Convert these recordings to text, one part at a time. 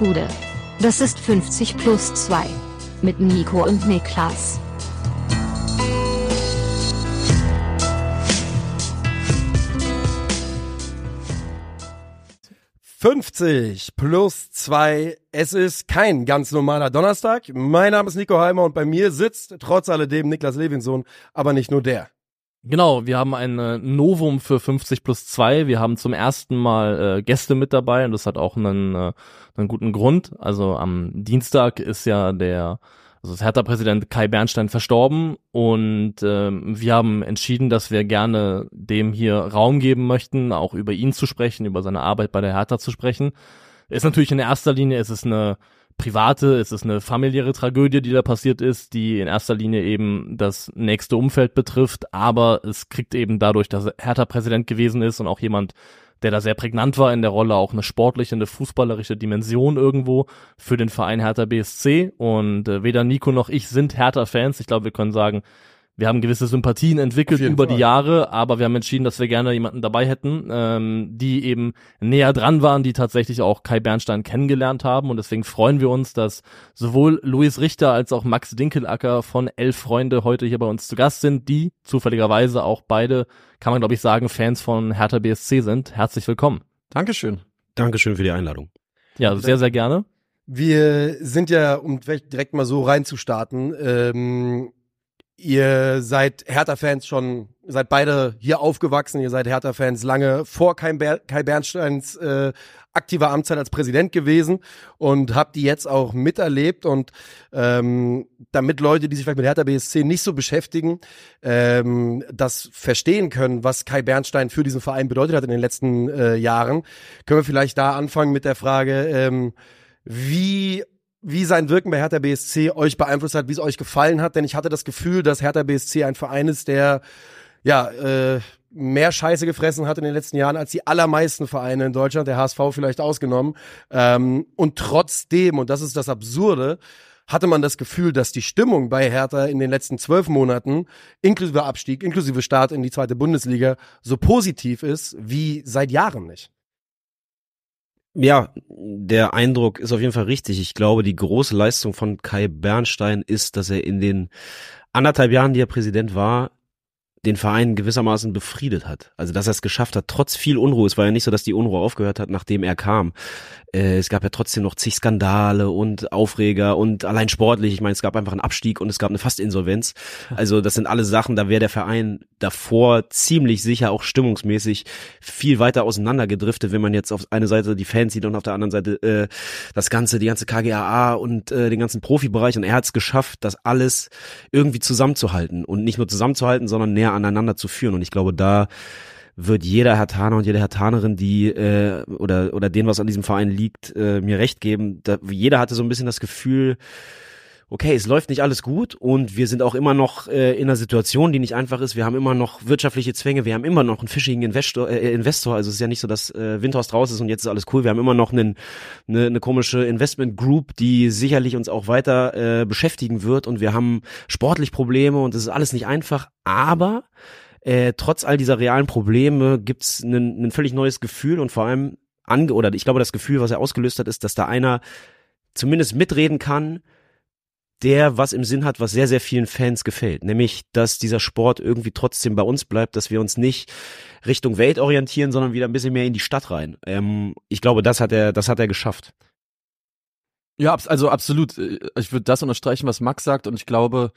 Gude. Das ist 50 plus 2. Mit Nico und Niklas. »50 plus 2. Es ist kein ganz normaler Donnerstag. Mein Name ist Nico Heimer und bei mir sitzt trotz alledem Niklas Levinson, aber nicht nur der. Genau, wir haben ein äh, Novum für 50 plus 2. Wir haben zum ersten Mal äh, Gäste mit dabei und das hat auch einen, äh, einen guten Grund. Also am Dienstag ist ja der, also das Hertha-Präsident Kai Bernstein verstorben und äh, wir haben entschieden, dass wir gerne dem hier Raum geben möchten, auch über ihn zu sprechen, über seine Arbeit bei der Hertha zu sprechen. Ist natürlich in erster Linie, ist es eine private, es ist eine familiäre Tragödie, die da passiert ist, die in erster Linie eben das nächste Umfeld betrifft, aber es kriegt eben dadurch, dass er Hertha Präsident gewesen ist und auch jemand, der da sehr prägnant war in der Rolle, auch eine sportliche, eine fußballerische Dimension irgendwo für den Verein Hertha BSC und äh, weder Nico noch ich sind Hertha-Fans. Ich glaube, wir können sagen, wir haben gewisse Sympathien entwickelt über Fall. die Jahre, aber wir haben entschieden, dass wir gerne jemanden dabei hätten, ähm, die eben näher dran waren, die tatsächlich auch Kai Bernstein kennengelernt haben. Und deswegen freuen wir uns, dass sowohl Luis Richter als auch Max Dinkelacker von Elf Freunde heute hier bei uns zu Gast sind, die zufälligerweise auch beide, kann man glaube ich sagen, Fans von Hertha BSC sind. Herzlich willkommen. Dankeschön. Dankeschön für die Einladung. Ja, sehr, sehr gerne. Wir sind ja, um vielleicht direkt mal so reinzustarten, ähm, Ihr seid Hertha-Fans schon, seid beide hier aufgewachsen, ihr seid Hertha-Fans lange vor Kai, Ber Kai Bernsteins äh, aktiver Amtszeit als Präsident gewesen und habt die jetzt auch miterlebt und ähm, damit Leute, die sich vielleicht mit Hertha BSC nicht so beschäftigen, ähm, das verstehen können, was Kai Bernstein für diesen Verein bedeutet hat in den letzten äh, Jahren, können wir vielleicht da anfangen mit der Frage, ähm, wie wie sein Wirken bei Hertha BSC euch beeinflusst hat, wie es euch gefallen hat, denn ich hatte das Gefühl, dass Hertha BSC ein Verein ist, der ja äh, mehr Scheiße gefressen hat in den letzten Jahren als die allermeisten Vereine in Deutschland, der HSV vielleicht ausgenommen. Ähm, und trotzdem, und das ist das Absurde, hatte man das Gefühl, dass die Stimmung bei Hertha in den letzten zwölf Monaten, inklusive Abstieg, inklusive Start in die zweite Bundesliga, so positiv ist wie seit Jahren nicht. Ja, der Eindruck ist auf jeden Fall richtig. Ich glaube, die große Leistung von Kai Bernstein ist, dass er in den anderthalb Jahren, die er Präsident war, den Verein gewissermaßen befriedet hat. Also dass er es geschafft hat, trotz viel Unruhe. Es war ja nicht so, dass die Unruhe aufgehört hat, nachdem er kam. Äh, es gab ja trotzdem noch zig Skandale und Aufreger und allein sportlich. Ich meine, es gab einfach einen Abstieg und es gab eine Fastinsolvenz. Also das sind alle Sachen, da wäre der Verein davor ziemlich sicher auch stimmungsmäßig viel weiter auseinandergedriftet, wenn man jetzt auf eine Seite die Fans sieht und auf der anderen Seite äh, das ganze, die ganze KGAA und äh, den ganzen Profibereich. Und er hat es geschafft, das alles irgendwie zusammenzuhalten und nicht nur zusammenzuhalten, sondern näher aneinander zu führen. Und ich glaube, da wird jeder Herr Taner und jede Herr Tanerin, die äh, oder oder denen, was an diesem Verein liegt, äh, mir recht geben. Da, jeder hatte so ein bisschen das Gefühl, okay, es läuft nicht alles gut und wir sind auch immer noch äh, in einer Situation, die nicht einfach ist. Wir haben immer noch wirtschaftliche Zwänge, wir haben immer noch einen fischigen Investor. Äh, Investor. Also es ist ja nicht so, dass äh, Windhorst raus ist und jetzt ist alles cool. Wir haben immer noch einen, eine, eine komische Investment Group, die sicherlich uns auch weiter äh, beschäftigen wird und wir haben sportlich Probleme und es ist alles nicht einfach. Aber äh, trotz all dieser realen Probleme gibt's ein, ein völlig neues Gefühl und vor allem ange oder ich glaube das Gefühl, was er ausgelöst hat, ist, dass da einer zumindest mitreden kann, der was im Sinn hat, was sehr, sehr vielen Fans gefällt. Nämlich, dass dieser Sport irgendwie trotzdem bei uns bleibt, dass wir uns nicht Richtung Welt orientieren, sondern wieder ein bisschen mehr in die Stadt rein. Ähm, ich glaube, das hat er, das hat er geschafft. Ja, also absolut. Ich würde das unterstreichen, was Max sagt, und ich glaube,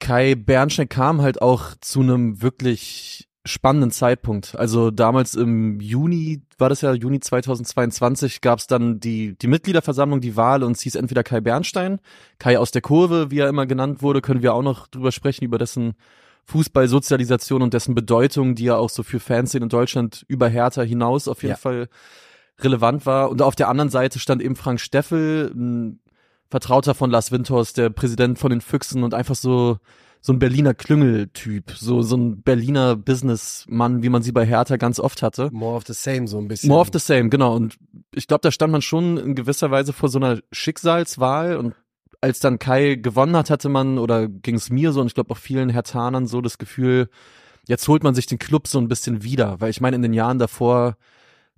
Kai Bernstein kam halt auch zu einem wirklich spannenden Zeitpunkt. Also damals im Juni, war das ja Juni 2022, gab es dann die, die Mitgliederversammlung, die Wahl und es hieß entweder Kai Bernstein, Kai aus der Kurve, wie er immer genannt wurde, können wir auch noch drüber sprechen, über dessen Fußballsozialisation und dessen Bedeutung, die ja auch so für Fans in Deutschland über Hertha hinaus auf jeden ja. Fall relevant war. Und auf der anderen Seite stand eben Frank Steffel, ein Vertrauter von Lars Windhorst, der Präsident von den Füchsen und einfach so so ein Berliner Klüngeltyp, so so ein Berliner Businessmann, wie man sie bei Hertha ganz oft hatte. More of the same so ein bisschen. More of the same, genau. Und ich glaube, da stand man schon in gewisser Weise vor so einer Schicksalswahl und als dann Kai gewonnen hat, hatte man oder ging es mir so und ich glaube auch vielen Hertanern so das Gefühl, jetzt holt man sich den Club so ein bisschen wieder, weil ich meine in den Jahren davor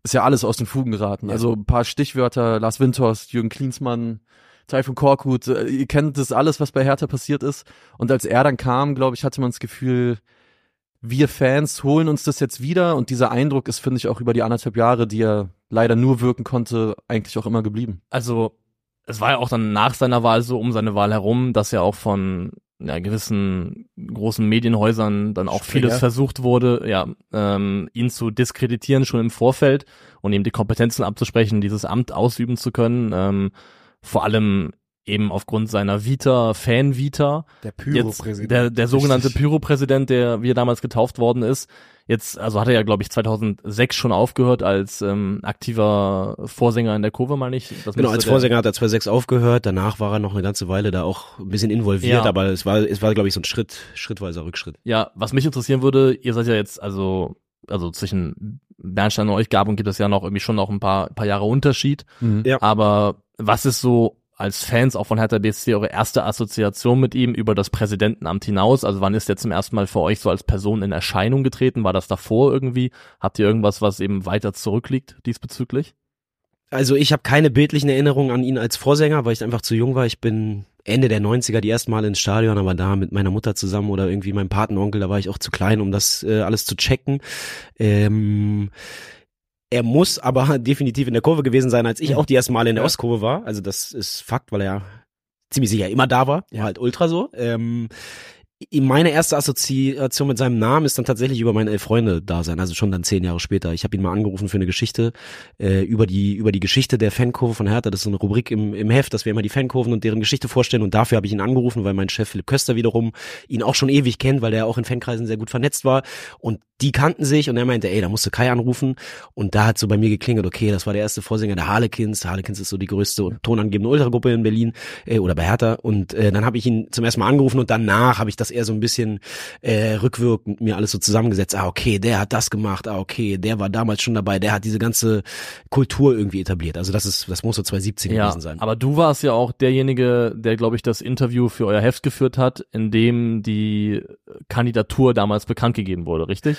ist ja alles aus den Fugen geraten. Also ein paar Stichwörter, Lars Windhorst, Jürgen Klinsmann, Taifun Korkut, äh, ihr kennt das alles, was bei Hertha passiert ist. Und als er dann kam, glaube ich, hatte man das Gefühl, wir Fans holen uns das jetzt wieder und dieser Eindruck ist, finde ich, auch über die anderthalb Jahre, die er leider nur wirken konnte, eigentlich auch immer geblieben. Also es war ja auch dann nach seiner Wahl so um seine Wahl herum, dass ja auch von ja, gewissen großen Medienhäusern dann auch Springer. vieles versucht wurde, ja, ähm, ihn zu diskreditieren schon im Vorfeld und ihm die Kompetenzen abzusprechen, dieses Amt ausüben zu können. Ähm, vor allem eben aufgrund seiner Vita, Fan-Vita. Der Pyro-Präsident. der, der sogenannte. Pyro-Präsident, der wie er damals getauft worden ist. Jetzt, also hat er ja, glaube ich, 2006 schon aufgehört als ähm, aktiver Vorsänger in der Kurve, meine ich. Das Genau, als Vorsänger hat er 2006 aufgehört, danach war er noch eine ganze Weile da auch ein bisschen involviert, Ja. aber es war, es war, glaube ich, so ein Schritt, schrittweiser Rückschritt. Ja, was mich interessieren würde, ihr seid ja jetzt, also, also zwischen Bernstein und euch gab und gibt es ja noch irgendwie schon noch ein paar, paar Jahre Unterschied. Ja. Aber was ist so als Fans auch von Hertha BSC eure erste Assoziation mit ihm über das Präsidentenamt hinaus? Also wann ist der zum ersten Mal für euch so als Person in Erscheinung getreten? War das davor irgendwie? Habt ihr irgendwas, was eben weiter zurückliegt diesbezüglich? Also ich habe keine bildlichen Erinnerungen an ihn als Vorsänger, weil ich einfach zu jung war. Ich bin Ende der 90er die ersten Mal ins Stadion, aber da mit meiner Mutter zusammen oder irgendwie meinem Patenonkel, da war ich auch zu klein, um das äh, alles zu checken. Ähm, er muss aber definitiv in der Kurve gewesen sein, als ich auch die ersten Male in der Ja. Ostkurve war. Also das ist Fakt, weil er ziemlich sicher immer da war, war halt ultra so. Ähm, meine erste Assoziation mit seinem Namen ist dann tatsächlich über meine elf Freunde da sein, also schon dann zehn Jahre später. Ich habe ihn mal angerufen für eine Geschichte äh, über die über die Geschichte der Fankurve von Hertha. Das ist so eine Rubrik im, im Heft, dass wir immer die Fankurven und deren Geschichte vorstellen. Und dafür habe ich ihn angerufen, weil mein Chef Philipp Köster wiederum ihn auch schon ewig kennt, weil der auch in Fankreisen sehr gut vernetzt war. Und die kannten sich und er meinte, ey, da musst du Kai anrufen. Und da hat so bei mir geklingelt, okay, das war der erste Vorsänger der Harlequins. Harlequins ist so die größte und tonangebende Ultragruppe in Berlin äh, oder bei Hertha. Und äh, dann habe ich ihn zum ersten Mal angerufen und danach habe ich das eher so ein bisschen äh, rückwirkend mir alles so zusammengesetzt. Ah, okay, der hat das gemacht. Ah, okay, der war damals schon dabei. Der hat diese ganze Kultur irgendwie etabliert. Also das ist, das muss so 2017 Ja, gewesen sein. aber du warst ja auch derjenige, der, glaube ich, das Interview für euer Heft geführt hat, in dem die Kandidatur damals bekannt gegeben wurde, richtig?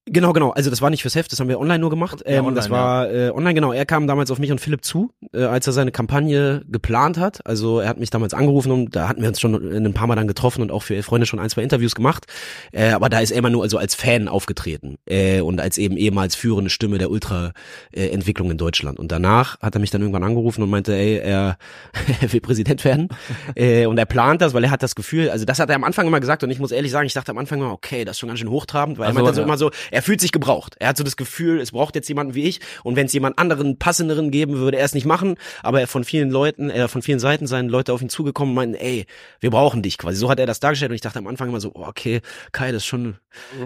Genau, genau. Also das war nicht fürs Heft, das haben wir online nur gemacht. Ja, Ähm, online, das war äh, online, genau. Er kam damals auf mich und Philipp zu, äh, als er seine Kampagne geplant hat. Also er hat mich damals angerufen und da hatten wir uns schon ein paar Mal dann getroffen und auch für Freunde schon ein, zwei Interviews gemacht. Äh, aber da ist er immer nur also als Fan aufgetreten äh, und als eben ehemals führende Stimme der Ultra-Entwicklung in Deutschland. Und danach hat er mich dann irgendwann angerufen und meinte, ey, er, er will Präsident werden äh, und er plant das, weil er hat das Gefühl, also das hat er am Anfang immer gesagt und ich muss ehrlich sagen, ich dachte am Anfang immer, okay, das ist schon ganz schön hochtrabend, weil Also, er meinte so ja. immer so, er fühlt sich gebraucht. Er hat so das Gefühl, es braucht jetzt jemanden wie ich und wenn es jemand anderen passenderen geben würde, er es nicht machen, aber er von vielen Leuten, äh, von vielen Seiten seien Leute auf ihn zugekommen und meinten, ey, wir brauchen dich quasi. So hat er das dargestellt und ich dachte am Anfang immer so, oh, okay, Kai, das ist schon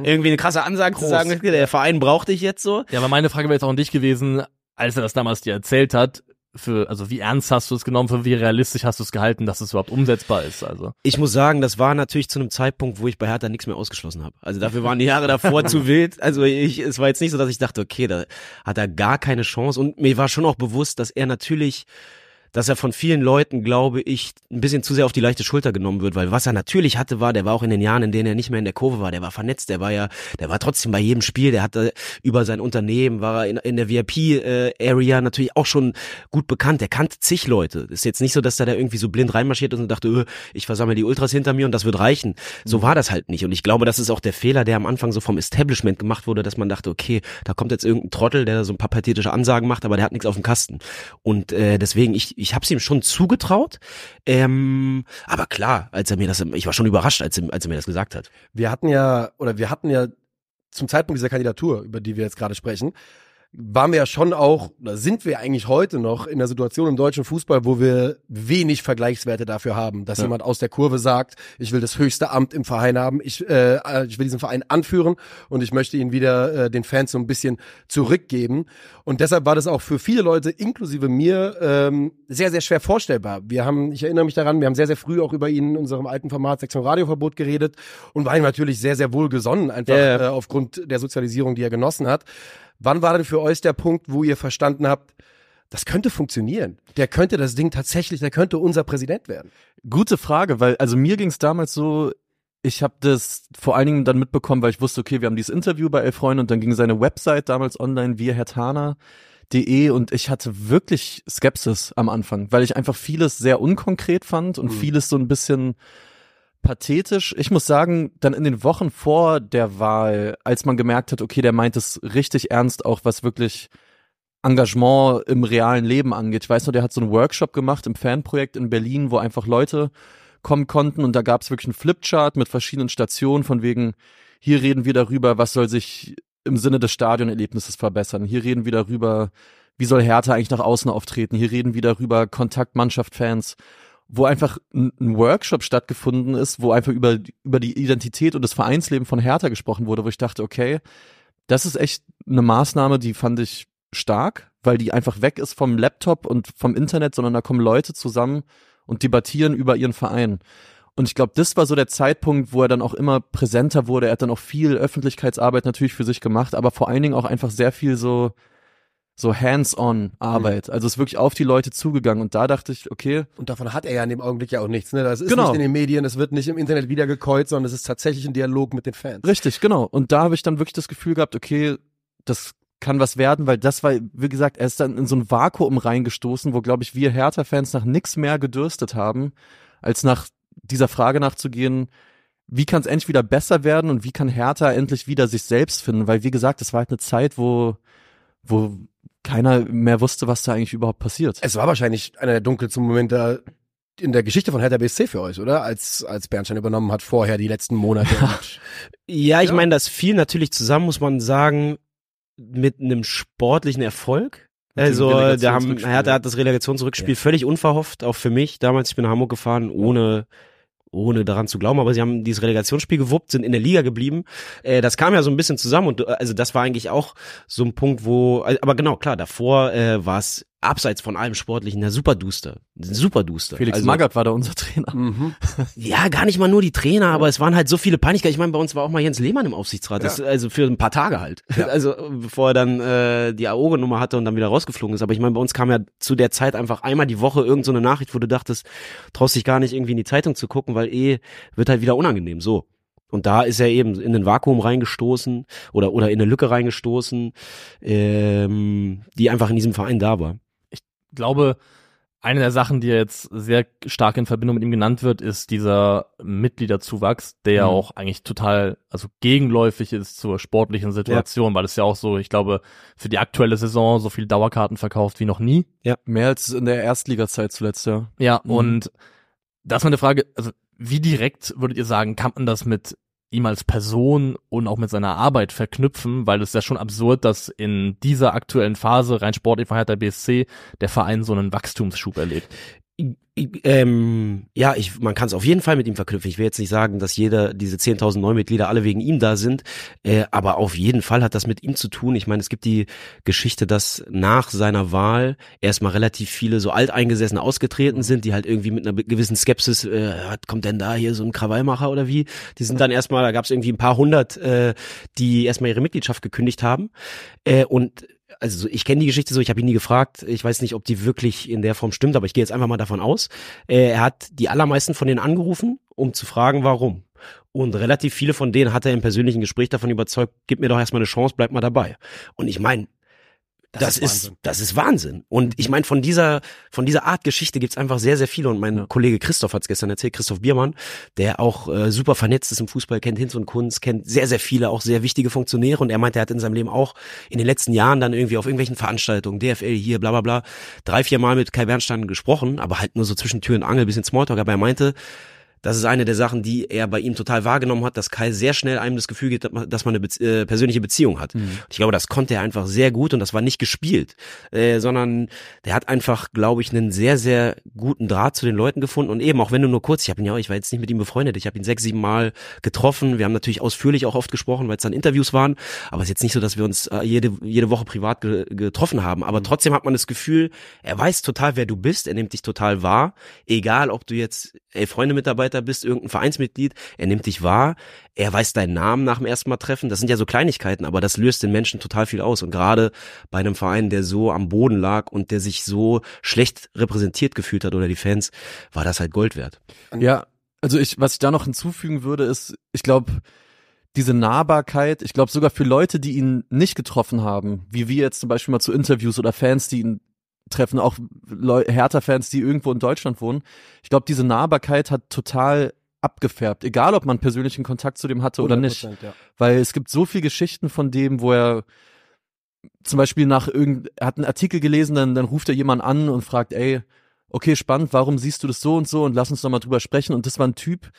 irgendwie eine krasse Ansage zu Groß. sagen, der Verein braucht dich jetzt so. Ja, aber meine Frage wäre jetzt auch an dich gewesen, als er das damals dir erzählt hat, für, also wie ernst hast du es genommen, für wie realistisch hast du es gehalten, dass es überhaupt umsetzbar ist, also. Ich muss sagen, das war natürlich zu einem Zeitpunkt, wo ich bei Hertha nichts mehr ausgeschlossen habe. Also dafür waren die Jahre davor zu wild. Also ich, es war jetzt nicht so, dass ich dachte, okay, da hat er gar keine Chance. Und mir war schon auch bewusst, dass er natürlich dass er von vielen Leuten, glaube ich, ein bisschen zu sehr auf die leichte Schulter genommen wird, weil was er natürlich hatte, war, der war auch in den Jahren, in denen er nicht mehr in der Kurve war, der war vernetzt, der war ja, der war trotzdem bei jedem Spiel, der hatte über sein Unternehmen, war er in, in der VIP-Area natürlich auch schon gut bekannt, der kannte zig Leute. Ist jetzt nicht so, dass er da irgendwie so blind reinmarschiert ist und dachte, öh, ich versammle die Ultras hinter mir und das wird reichen. So war das halt nicht. Und ich glaube, das ist auch der Fehler, der am Anfang so vom Establishment gemacht wurde, dass man dachte, okay, da kommt jetzt irgendein Trottel, der so ein paar pathetische Ansagen macht, aber der hat nichts auf dem Kasten. Und äh, deswegen, ich, ich habe es ihm schon zugetraut. Ähm, aber klar, als er mir das, ich war schon überrascht, als er, als er mir das gesagt hat. Wir hatten ja, oder wir hatten ja zum Zeitpunkt dieser Kandidatur, über die wir jetzt gerade sprechen, waren wir ja schon auch, oder sind wir eigentlich heute noch in der Situation im deutschen Fußball, wo wir wenig Vergleichswerte dafür haben, dass Ja. jemand aus der Kurve sagt, ich will das höchste Amt im Verein haben, ich, äh, ich will diesen Verein anführen und ich möchte ihn wieder äh, den Fans so ein bisschen zurückgeben. Und deshalb war das auch für viele Leute, inklusive mir, ähm, sehr, sehr schwer vorstellbar. Wir haben, ich erinnere mich daran, wir haben sehr, sehr früh auch über ihn in unserem alten Format Sektion Radioverbot geredet und waren ihm natürlich sehr, sehr wohlgesonnen, einfach Ja, ja. Äh, aufgrund der Sozialisierung, die er genossen hat. Wann war denn für euch der Punkt, wo ihr verstanden habt, das könnte funktionieren? Der könnte das Ding tatsächlich, der könnte unser Präsident werden. Gute Frage, weil also mir ging es damals so, ich habe das vor allen Dingen dann mitbekommen, weil ich wusste, okay, wir haben dieses Interview bei Elf Freunden und dann ging seine Website damals online via Herr Tana. De und ich hatte wirklich Skepsis am Anfang, weil ich einfach vieles sehr unkonkret fand und Mhm. vieles so ein bisschen pathetisch. Ich muss sagen, dann in den Wochen vor der Wahl, als man gemerkt hat, okay, der meint es richtig ernst, auch was wirklich Engagement im realen Leben angeht. Ich weiß nur, der hat so einen Workshop gemacht im Fanprojekt in Berlin, wo einfach Leute kommen konnten und da gab es wirklich einen Flipchart mit verschiedenen Stationen von wegen, hier reden wir darüber, was soll sich im Sinne des Stadionerlebnisses verbessern. Hier reden wir darüber, wie soll Hertha eigentlich nach außen auftreten. Hier reden wir darüber Kontakt Mannschaft Fans, wo einfach ein, Workshop stattgefunden ist, wo einfach über über die Identität und das Vereinsleben von Hertha gesprochen wurde, wo ich dachte, okay, das ist echt eine Maßnahme, die fand ich stark, weil die einfach weg ist vom Laptop und vom Internet, sondern da kommen Leute zusammen und debattieren über ihren Verein. Und ich glaube, das war so der Zeitpunkt, wo er dann auch immer präsenter wurde. Er hat dann auch viel Öffentlichkeitsarbeit natürlich für sich gemacht, aber vor allen Dingen auch einfach sehr viel so, so hands-on Arbeit. Also ist wirklich auf die Leute zugegangen. Und da dachte ich, okay, Und davon hat er ja in dem Augenblick ja auch nichts. Ne? Das ist Genau. nicht in den Medien, es wird nicht im Internet wiedergekäut, sondern es ist tatsächlich ein Dialog mit den Fans. Richtig, genau. Und da habe ich dann wirklich das Gefühl gehabt, okay, das kann was werden, weil das war, wie gesagt, er ist dann in so ein Vakuum reingestoßen, wo, glaube ich, wir Hertha-Fans nach nix mehr gedürstet haben, als nach dieser Frage nachzugehen, wie kann es endlich wieder besser werden und wie kann Hertha endlich wieder sich selbst finden? Weil, wie gesagt, es war halt eine Zeit, wo, wo keiner mehr wusste, was da eigentlich überhaupt passiert. Es war wahrscheinlich einer der dunkelsten Momente in der Geschichte von Hertha BSC für euch, oder? Als, als Bernstein übernommen hat vorher die letzten Monate. Und Ja, ich Ja. meine, das fiel natürlich zusammen, muss man sagen, mit einem sportlichen Erfolg. Also, da haben. Hertha hat das Relegationsrückspiel völlig unverhofft, auch für mich. Damals, ich bin nach Hamburg gefahren, ohne ohne daran zu glauben, aber sie haben dieses Relegationsspiel gewuppt, sind in der Liga geblieben. Äh, das kam ja so ein bisschen zusammen und äh, also das war eigentlich auch so ein Punkt, wo, äh, aber genau, klar, davor äh, war es abseits von allem Sportlichen ja super duster, super duster. Felix also, Magath war da unser Trainer. mhm. ja, gar nicht mal nur die Trainer, aber es waren halt so viele Peinlichkeiten. Ich meine, bei uns war auch mal Jens Lehmann im Aufsichtsrat, das, also für ein paar Tage halt. Also bevor er dann äh, die AOGE-Nummer hatte und dann wieder rausgeflogen ist. Aber ich meine, bei uns kam ja zu der Zeit einfach einmal die Woche irgend so eine Nachricht, wo du dachtest, traust dich gar nicht irgendwie in die Zeitung zu gucken, weil eh wird halt wieder unangenehm. So. Und da ist er eben in ein Vakuum reingestoßen oder, oder in eine Lücke reingestoßen, ähm, die einfach in diesem Verein da war. Glaube, eine der Sachen, die jetzt sehr stark in Verbindung mit ihm genannt wird, ist dieser Mitgliederzuwachs, der ja Mhm. auch eigentlich total, also gegenläufig ist zur sportlichen Situation, weil es ja auch so, ich glaube, für die aktuelle Saison so viele Dauerkarten verkauft wie noch nie. Mehr als in der Erstligazeit zuletzt, ja. Ja, Mhm. und das ist meine Frage, also wie direkt würdet ihr sagen, kann man das mit ihm als Person und auch mit seiner Arbeit verknüpfen, weil es ja schon absurd, dass in dieser aktuellen Phase rein sportlich von Hertha BSC der Verein so einen Wachstumsschub erlebt. Ähm, ja, ich, man kann es auf jeden Fall mit ihm verknüpfen. Ich will jetzt nicht sagen, dass jeder, diese 10.000 Neumitglieder alle wegen ihm da sind, äh, aber auf jeden Fall hat das mit ihm zu tun. Ich meine, es gibt die Geschichte, dass nach seiner Wahl erstmal relativ viele so alteingesessene ausgetreten sind, die halt irgendwie mit einer gewissen Skepsis, äh, kommt denn da hier so ein Krawallmacher oder wie? Die sind dann erstmal, da gab es irgendwie ein paar hundert, äh, die erstmal ihre Mitgliedschaft gekündigt haben. Äh, und also so, ich kenne die Geschichte so, ich habe ihn nie gefragt. Ich weiß nicht, ob die wirklich in der Form stimmt, aber ich gehe jetzt einfach mal davon aus. Äh, er hat die allermeisten von denen angerufen, um zu fragen, warum. Und relativ viele von denen hat er im persönlichen Gespräch davon überzeugt, gib mir doch erstmal eine Chance, bleib mal dabei. Und ich meine, das, ist, Wahnsinn. das ist Wahnsinn. Und ich meine, von dieser, von dieser Art Geschichte gibt's einfach sehr, sehr viele. Und mein Kollege Christoph hat's gestern erzählt, Christoph Biermann, der auch äh, super vernetzt ist im Fußball, kennt Hinz und Kunz, kennt sehr, sehr viele, auch sehr wichtige Funktionäre. Und er meint, er hat in seinem Leben auch in den letzten Jahren dann irgendwie auf irgendwelchen Veranstaltungen, DFL hier, bla bla bla, drei, vier Mal mit Kai Bernstein gesprochen, aber halt nur so zwischen Tür und Angel, bisschen Smalltalk. Aber er meinte, das ist eine der Sachen, die er bei ihm total wahrgenommen hat, dass Kai sehr schnell einem das Gefühl gibt, dass man eine Bezie äh, persönliche Beziehung hat. Mhm. Ich glaube, das konnte er einfach sehr gut und das war nicht gespielt, äh, sondern der hat einfach, glaube ich, einen sehr, sehr guten Draht zu den Leuten gefunden. Und eben, auch wenn du nur kurz, ich habe ihn ja, auch- ich war jetzt nicht mit ihm befreundet, ich habe ihn sechs, sieben Mal getroffen, wir haben natürlich ausführlich auch oft gesprochen, weil es dann Interviews waren, aber es ist jetzt nicht so, dass wir uns äh, jede, jede Woche privat ge getroffen haben, aber trotzdem hat man das Gefühl, er weiß total, wer du bist, er nimmt dich total wahr, egal ob du jetzt ey, Freunde-Mitarbeiter bist, irgendein Vereinsmitglied, er nimmt dich wahr, er weiß deinen Namen nach dem ersten Mal treffen, das sind ja so Kleinigkeiten, aber das löst den Menschen total viel aus und gerade bei einem Verein, der so am Boden lag und der sich so schlecht repräsentiert gefühlt hat oder die Fans, war das halt Gold wert. Ja, also ich, was ich da noch hinzufügen würde, ist, ich glaube, diese Nahbarkeit, ich glaube sogar für Leute, die ihn nicht getroffen haben, wie wir jetzt zum Beispiel mal zu Interviews oder Fans, die ihn treffen, auch Hertha-Fans, die irgendwo in Deutschland wohnen. Ich glaube, diese Nahbarkeit hat total abgefärbt, egal ob man persönlichen Kontakt zu dem hatte oder nicht. Ja. Weil es gibt so viele Geschichten von dem, wo er zum Beispiel nach irgend, er hat einen Artikel gelesen, dann, dann ruft er jemand an und fragt, ey, okay, spannend, warum siehst du das so und so und lass uns doch mal drüber sprechen. Und das war ein Typ,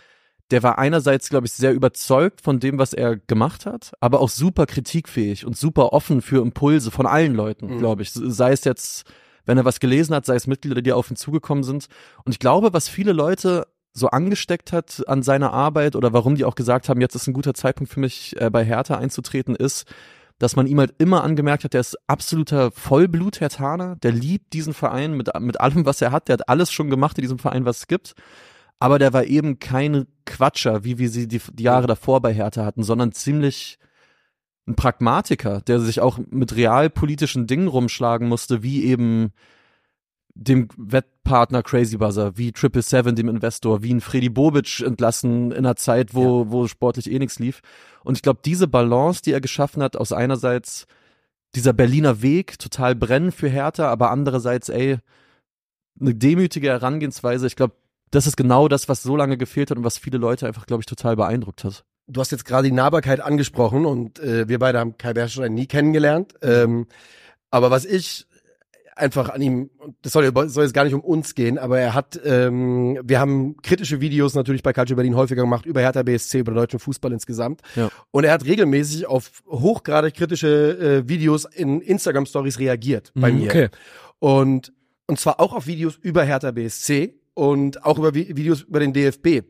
der war einerseits, glaube ich, sehr überzeugt von dem, was er gemacht hat, aber auch super kritikfähig und super offen für Impulse von allen Leuten, Mhm. glaube ich. Sei es jetzt, wenn er was gelesen hat, sei es Mitglieder, die auf ihn zugekommen sind. Und ich glaube, was viele Leute so angesteckt hat an seiner Arbeit oder warum die auch gesagt haben, jetzt ist ein guter Zeitpunkt für mich, äh, bei Hertha einzutreten, ist, dass man ihm halt immer angemerkt hat, der ist absoluter Vollblut-Hertaner, der liebt diesen Verein mit, mit allem, was er hat, der hat alles schon gemacht in diesem Verein, was es gibt. Aber der war eben kein Quatscher, wie wir sie die, die Jahre davor bei Hertha hatten, sondern ziemlich ein Pragmatiker, der sich auch mit realpolitischen Dingen rumschlagen musste, wie eben dem Wettpartner Crazy Buzzer, wie Triple Seven, dem Investor, wie ein Freddy Bobic entlassen in einer Zeit, wo, wo sportlich eh nichts lief. Und ich glaube, diese Balance, die er geschaffen hat, aus einerseits dieser Berliner Weg, total brennen für Hertha, aber andererseits, ey, eine demütige Herangehensweise. Ich glaube, das ist genau das, was so lange gefehlt hat und was viele Leute einfach, glaube ich, total beeindruckt hat. Du hast jetzt gerade die Nahbarkeit angesprochen und äh, wir beide haben Kai Bernstein nie kennengelernt. Ähm, aber was ich einfach an ihm, das soll, soll jetzt gar nicht um uns gehen, aber er hat, ähm, wir haben kritische Videos natürlich bei Culture Berlin häufiger gemacht über Hertha BSC, über deutschen Fußball insgesamt. Ja. Und er hat regelmäßig auf hochgradig kritische äh, Videos in Instagram Stories reagiert bei Mhm, mir. okay. Und, und zwar auch auf Videos über Hertha BSC und auch über Vi Videos über den DFB.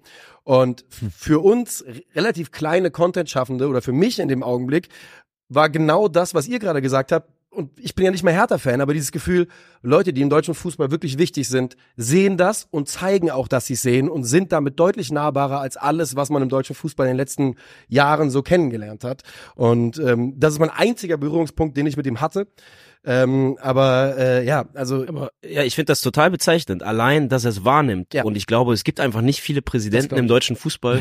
Und f- für uns relativ kleine Content-Schaffende oder für mich in dem Augenblick war genau das, was ihr gerade gesagt habt. Und ich bin ja nicht mehr Hertha-Fan, aber dieses Gefühl, Leute, die im deutschen Fußball wirklich wichtig sind, sehen das und zeigen auch, dass sie es sehen und sind damit deutlich nahbarer als alles, was man im deutschen Fußball in den letzten Jahren so kennengelernt hat. Und ähm, das ist mein einziger Berührungspunkt, den ich mit ihm hatte. Ähm, aber äh, ja, also Aber ja, ich finde das total bezeichnend. Allein, dass er es wahrnimmt. Ja. Und ich glaube, es gibt einfach nicht viele Präsidenten im deutschen Fußball.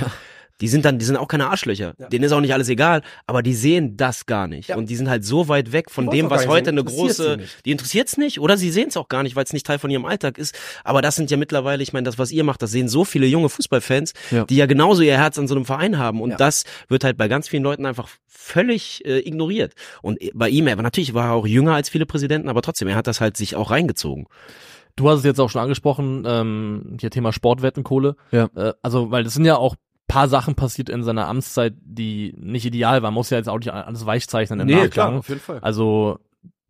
Die sind dann, die sind auch keine Arschlöcher. Ja. Denen ist auch nicht alles egal, aber die sehen das gar nicht. Ja. Und die sind halt so weit weg von dem, was heute sehen. eine große, die interessiert's nicht oder sie sehen es auch gar nicht, weil es nicht Teil von ihrem Alltag ist. Aber das sind ja mittlerweile, ich meine, das, was ihr macht, das sehen so viele junge Fußballfans, Ja. die ja genauso ihr Herz an so einem Verein haben. Und Ja. das wird halt bei ganz vielen Leuten einfach völlig äh, ignoriert. Und bei ihm, er war natürlich war er auch jünger als viele Präsidenten, aber trotzdem, er hat das halt sich auch reingezogen. Du hast es jetzt auch schon angesprochen, ähm, hier Thema Sportwettenkohle. Ja. Äh, also, weil das sind ja auch paar Sachen passiert in seiner Amtszeit, die nicht ideal waren. Man muss ja jetzt auch nicht alles weichzeichnen im Nachgang. jeden Fall. Also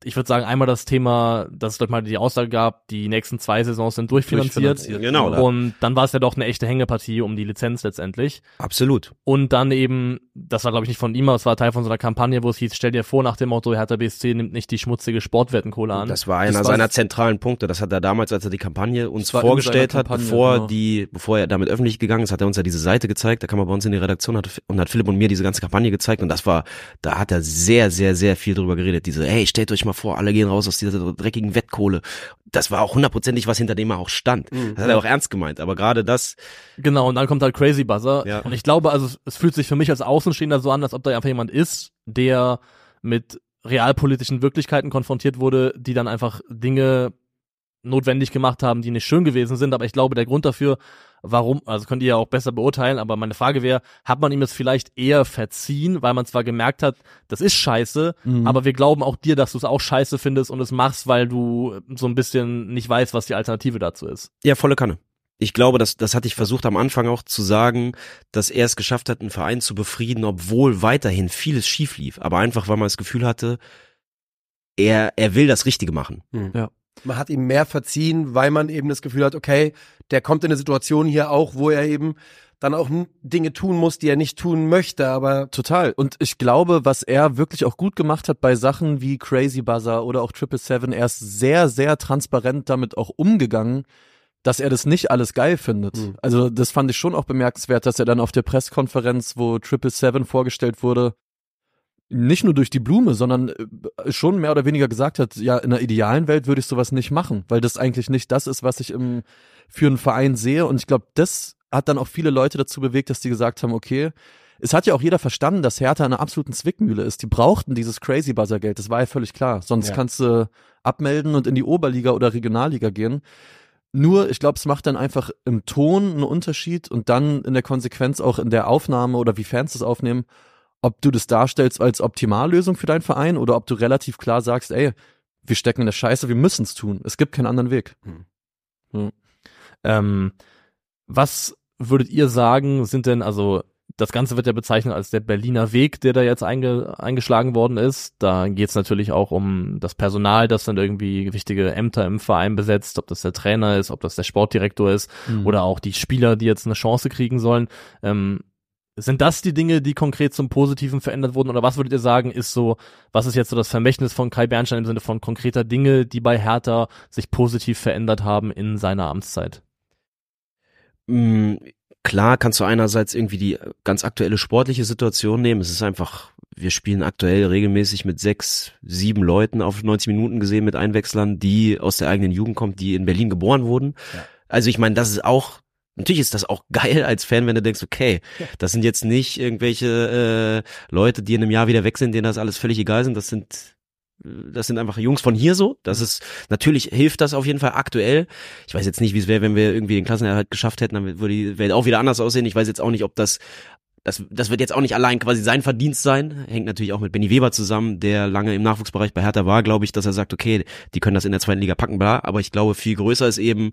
ich würde sagen, einmal das Thema, dass es dort mal die Aussage gab, die nächsten zwei Saisons sind durchfinanziert. Durchfinanziert, Genau. Und dann war es ja doch eine echte Hängepartie um die Lizenz letztendlich. Absolut. Und dann eben, das war glaube ich nicht von ihm, aber es war Teil von so einer Kampagne, wo es hieß, stell dir vor, nach dem Motto, Hertha BSC nimmt nicht die schmutzige Sportwettenkohle an. Das war einer seiner zentralen Punkte. Das hat er damals, als er die Kampagne uns vorgestellt hat, Kampagne, bevor genau. die, bevor er damit öffentlich gegangen ist, hat er uns ja diese Seite gezeigt. Da kam er bei uns in die Redaktion hat, und hat Philipp und mir diese ganze Kampagne gezeigt. Und das war, da hat er sehr, sehr, sehr viel drüber geredet. Diese, hey, stellt euch mal vor, alle gehen raus aus dieser dreckigen Wettkohle. Das war auch hundertprozentig was, hinter dem er auch stand. Das hat er auch ernst gemeint. Aber gerade das, Genau, und dann kommt halt Crazy Buzzer. Ja. Und ich glaube, also es, es fühlt sich für mich als Außenstehender so an, als ob da einfach jemand ist, der mit realpolitischen Wirklichkeiten konfrontiert wurde, die dann einfach Dinge notwendig gemacht haben, die nicht schön gewesen sind. Aber ich glaube, der Grund dafür, warum, also könnt ihr ja auch besser beurteilen, aber meine Frage wäre, hat man ihm das vielleicht eher verziehen, weil man zwar gemerkt hat, das ist scheiße, Mhm. aber wir glauben auch dir, dass du es auch scheiße findest und es machst, weil du so ein bisschen nicht weißt, was die Alternative dazu ist. ja, volle Kanne. Ich glaube, das, das hatte ich versucht am Anfang auch zu sagen, dass er es geschafft hat, einen Verein zu befrieden, obwohl weiterhin vieles schief lief. Aber einfach, weil man das Gefühl hatte, er, er will das Richtige machen. Man hat ihm mehr verziehen, weil man eben das Gefühl hat, okay, der kommt in eine Situation hier auch, wo er eben dann auch Dinge tun muss, die er nicht tun möchte, aber Total. Und ich glaube, was er wirklich auch gut gemacht hat bei Sachen wie Crazy Buzzer oder auch Triple Seven, er ist sehr, sehr transparent damit auch umgegangen, dass er das nicht alles geil findet. Mhm. Also das fand ich schon auch bemerkenswert, dass er dann auf der Pressekonferenz, wo Triple Seven vorgestellt wurde, nicht nur durch die Blume, sondern äh, schon mehr oder weniger gesagt hat, ja, in einer idealen Welt würde ich sowas nicht machen, weil das eigentlich nicht das ist, was ich im, für einen Verein sehe. Und ich glaube, das hat dann auch viele Leute dazu bewegt, dass die gesagt haben, okay, es hat ja auch jeder verstanden, dass Hertha in einer absoluten Zwickmühle ist. Die brauchten dieses Crazy Buzzer Geld, das war ja völlig klar. Sonst Ja. kannst du abmelden und in die Oberliga oder Regionalliga gehen. Nur, ich glaube, es macht dann einfach im Ton einen Unterschied und dann in der Konsequenz auch in der Aufnahme oder wie Fans das aufnehmen, ob du das darstellst als Optimallösung für deinen Verein oder ob du relativ klar sagst, ey, wir stecken in der Scheiße, wir müssen es tun. Es gibt keinen anderen Weg. Ähm, was würdet ihr sagen, sind denn, also das Ganze wird ja bezeichnet als der Berliner Weg, der da jetzt einge, eingeschlagen worden ist. Da geht es natürlich auch um das Personal, das dann irgendwie wichtige Ämter im Verein besetzt, ob das der Trainer ist, ob das der Sportdirektor ist oder auch die Spieler, die jetzt eine Chance kriegen sollen. Ähm, sind das die Dinge, die konkret zum Positiven verändert wurden? Oder was würdet ihr sagen, ist so, was ist jetzt so das Vermächtnis von Kai Bernstein im Sinne von konkreter Dinge, die bei Hertha sich positiv verändert haben in seiner Amtszeit? Mm, Klar kannst du einerseits irgendwie die ganz aktuelle sportliche Situation nehmen. Es ist einfach, wir spielen aktuell regelmäßig mit sechs, sieben Leuten auf 90 Minuten gesehen mit Einwechslern, die aus der eigenen Jugend kommen, die in Berlin geboren wurden. Ja. Also ich meine, das ist auch, natürlich ist das auch geil als Fan, wenn du denkst, okay, das sind jetzt nicht irgendwelche äh, Leute, die in einem Jahr wieder weg sind, denen das alles völlig egal sind. Das sind das sind einfach Jungs von hier so. Das ist natürlich hilft das auf jeden Fall aktuell. Ich weiß jetzt nicht, wie es wäre, wenn wir irgendwie den Klassenerhalt geschafft hätten, dann würde die Welt auch wieder anders aussehen. Ich weiß jetzt auch nicht, ob das das, das wird jetzt auch nicht allein quasi sein Verdienst sein. Hängt natürlich auch mit Benny Weber zusammen, der lange im Nachwuchsbereich bei Hertha war, glaube ich, dass er sagt, okay, die können das in der zweiten Liga packen, bla. Aber ich glaube, viel größer ist eben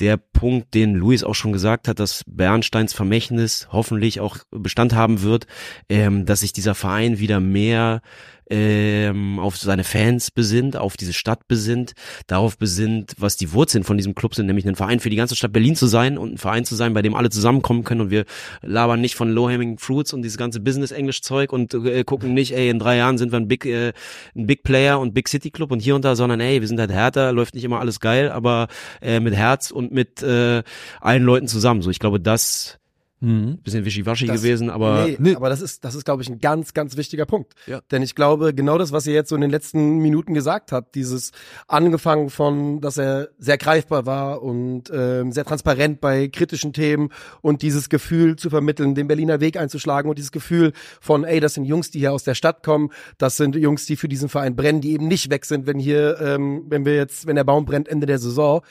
der Punkt, den Luis auch schon gesagt hat, dass Bernsteins Vermächtnis hoffentlich auch Bestand haben wird, ähm, dass sich dieser Verein wieder mehr ähm, auf seine Fans besinnt, auf diese Stadt besinnt, darauf besinnt, was die Wurzeln von diesem Club sind, nämlich ein Verein für die ganze Stadt Berlin zu sein und ein Verein zu sein, bei dem alle zusammenkommen können und wir labern nicht von Low-Hanging Fruits und dieses ganze Business-Englisch-Zeug und äh, gucken nicht, ey, in drei Jahren sind wir ein Big, äh, ein Big Player und Big City Club und hier und da, sondern ey, wir sind halt härter, läuft nicht immer alles geil, aber äh, mit Herz und mit äh, allen Leuten zusammen. So, ich glaube, das Mhm. bisschen wischiwaschi Das- gewesen, aber nee, Nee. aber das ist, das ist, glaube ich, ein ganz, ganz wichtiger Punkt. Ja. Denn ich glaube, genau das, was ihr jetzt so in den letzten Minuten gesagt habt, dieses angefangen von, dass er sehr greifbar war und ähm, sehr transparent bei kritischen Themen und dieses Gefühl zu vermitteln, den Berliner Weg einzuschlagen und dieses Gefühl von, ey, das sind Jungs, die hier aus der Stadt kommen, das sind Jungs, die für diesen Verein brennen, die eben nicht weg sind, wenn hier, ähm, wenn wir jetzt, wenn der Baum brennt Ende der Saison.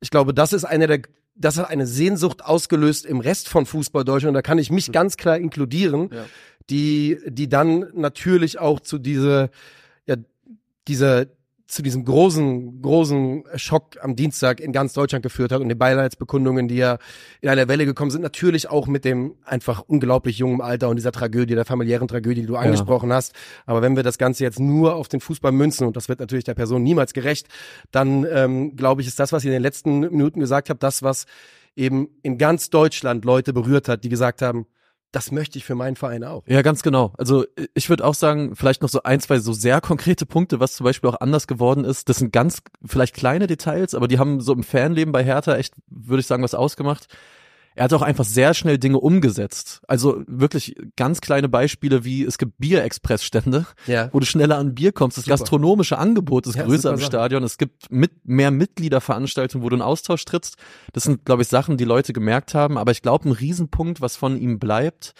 Ich glaube, das ist eine der das hat eine Sehnsucht ausgelöst im Rest von Fußball Deutschland. Da kann ich mich ganz klar inkludieren, Ja. die, die dann natürlich auch zu diese, ja, dieser, zu diesem großen, großen Schock am Dienstag in ganz Deutschland geführt hat und den Beileidsbekundungen, die ja in einer Welle gekommen sind, natürlich auch mit dem einfach unglaublich jungen Alter und dieser Tragödie, der familiären Tragödie, die du angesprochen hast. Aber wenn wir das Ganze jetzt nur auf den Fußball münzen, und das wird natürlich der Person niemals gerecht, dann ähm, glaube ich, ist das, was ihr in den letzten Minuten gesagt habt, das, was eben in ganz Deutschland Leute berührt hat, die gesagt haben, das möchte ich für meinen Verein auch. Ja, ganz genau. Also ich würde auch sagen, vielleicht noch so ein, zwei so sehr konkrete Punkte, was zum Beispiel auch anders geworden ist. Das sind ganz vielleicht kleine Details, aber die haben so im Fanleben bei Hertha echt, würde ich sagen, was ausgemacht. Er hat auch einfach sehr schnell Dinge umgesetzt. Also wirklich ganz kleine Beispiele wie es gibt Bierexpressstände, Ja. wo du schneller an Bier kommst. Das Super. gastronomische Angebot ist Ja, größer im. Stadion. Es gibt mit mehr Mitgliederveranstaltungen, wo du in Austausch trittst. Das sind, glaube ich, Sachen, die Leute gemerkt haben. Aber ich glaube, ein Riesenpunkt, was von ihm bleibt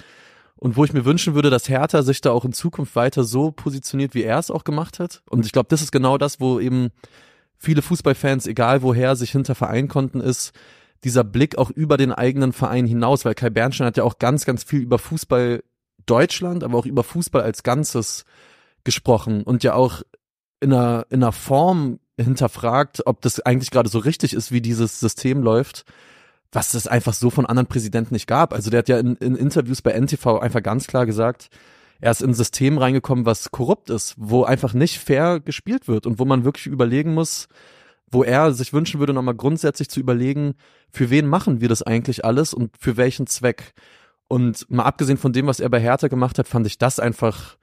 und wo ich mir wünschen würde, dass Hertha sich da auch in Zukunft weiter so positioniert, wie er es auch gemacht hat. Und ich glaube, das ist genau das, wo eben viele Fußballfans, egal woher, sich hinter vereinen konnten, ist dieser Blick auch über den eigenen Verein hinaus, weil Kai Bernstein hat ja auch ganz, ganz viel über Fußball Deutschland, aber auch über Fußball als Ganzes gesprochen und ja auch in einer, in einer Form hinterfragt, ob das eigentlich gerade so richtig ist, wie dieses System läuft, was es einfach so von anderen Präsidenten nicht gab. Also der hat ja in, in Interviews bei NTV einfach ganz klar gesagt, er ist in ein System reingekommen, was korrupt ist, wo einfach nicht fair gespielt wird und wo man wirklich überlegen muss, wo er sich wünschen würde, nochmal grundsätzlich zu überlegen, für wen machen wir das eigentlich alles und für welchen Zweck. Und mal abgesehen von dem, was er bei Hertha gemacht hat, fand ich das einfach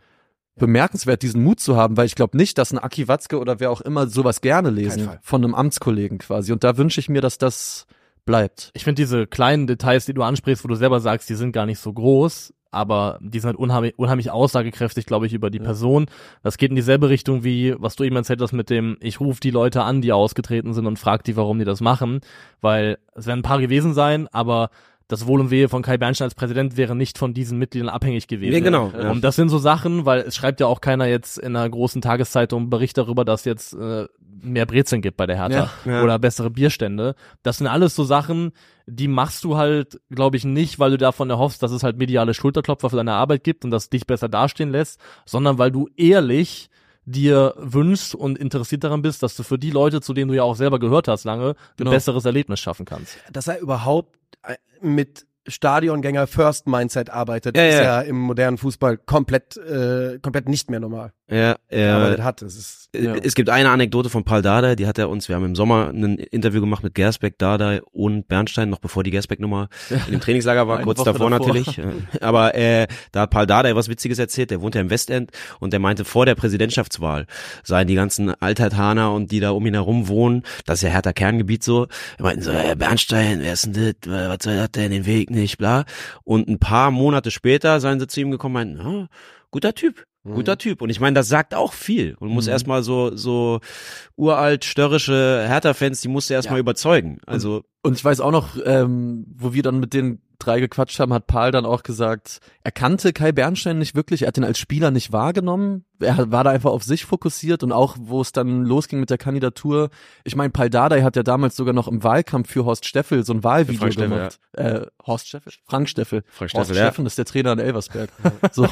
bemerkenswert, diesen Mut zu haben, weil ich glaube nicht, dass ein Aki Watzke oder wer auch immer sowas gerne lesen von einem Amtskollegen quasi. Und da wünsche ich mir, dass das bleibt. Ich finde diese kleinen Details, die du ansprichst, wo du selber sagst, die sind gar nicht so groß, aber die sind halt unheimlich, unheimlich aussagekräftig, glaube ich, über die Person. Das geht in dieselbe Richtung wie, was du eben erzählt hast mit dem, ich rufe die Leute an, die ausgetreten sind und frag die, warum die das machen, weil es werden ein paar gewesen sein, aber das Wohl und Wehe von Kai Bernstein als Präsident wäre nicht von diesen Mitgliedern abhängig gewesen. Ja, genau. Ja. Und das sind so Sachen, weil es schreibt ja auch keiner jetzt in einer großen Tageszeitung Bericht darüber, dass jetzt äh, mehr Brezeln gibt bei der Hertha Ja. Ja. oder bessere Bierstände. Das sind alles so Sachen, die machst du halt, glaube ich, nicht, weil du davon erhoffst, dass es halt mediale Schulterklopfer für deine Arbeit gibt und das dich besser dastehen lässt, sondern weil du ehrlich dir wünschst und interessiert daran bist, dass du für die Leute, zu denen du ja auch selber gehört hast lange, ein Genau. besseres Erlebnis schaffen kannst. dass er überhaupt mit Stadiongänger First Mindset arbeitet, Ja, ist ja. ja im modernen Fußball komplett äh, komplett nicht mehr normal. Ja, äh, hat. Das ist Ja. Es gibt eine Anekdote von Paul Dardai, die hat er uns, wir haben im Sommer ein Interview gemacht mit Gersbeck, Dardai und Bernstein, noch bevor die Gersbeck-Nummer in dem Trainingslager war, kurz davor, davor. natürlich. Aber äh, da hat Paul Dardai was Witziges erzählt, der wohnt ja im Westend und der meinte, vor der Präsidentschaftswahl seien die ganzen Althertaner und die da um ihn herum wohnen, das ist ja härter Kerngebiet so, meinten so, Herr Bernstein, wer ist denn das, was soll das denn, den Weg nicht, bla. Und ein paar Monate später seien sie zu ihm gekommen und meinten, ah, guter Typ. Guter Typ. Und ich meine, das sagt auch viel. Und muss Mhm. erstmal so, so uralt, störrische Hertha-Fans, die musst du erstmal überzeugen. Also, Und ich weiß auch noch, ähm, wo wir dann mit den drei gequatscht haben, hat Paul dann auch gesagt, er kannte Kai Bernstein nicht wirklich, er hat ihn als Spieler nicht wahrgenommen. Er war da einfach auf sich fokussiert und auch, wo es dann losging mit der Kandidatur. Ich meine, Paul Dardai hat ja damals sogar noch im Wahlkampf für Horst Steffel so ein Wahlvideo Steffel, gemacht. Äh, Horst Steffel? Frank Steffel. Frank Horst Steffel, ja. Steffen ist der Trainer in Elversberg. so.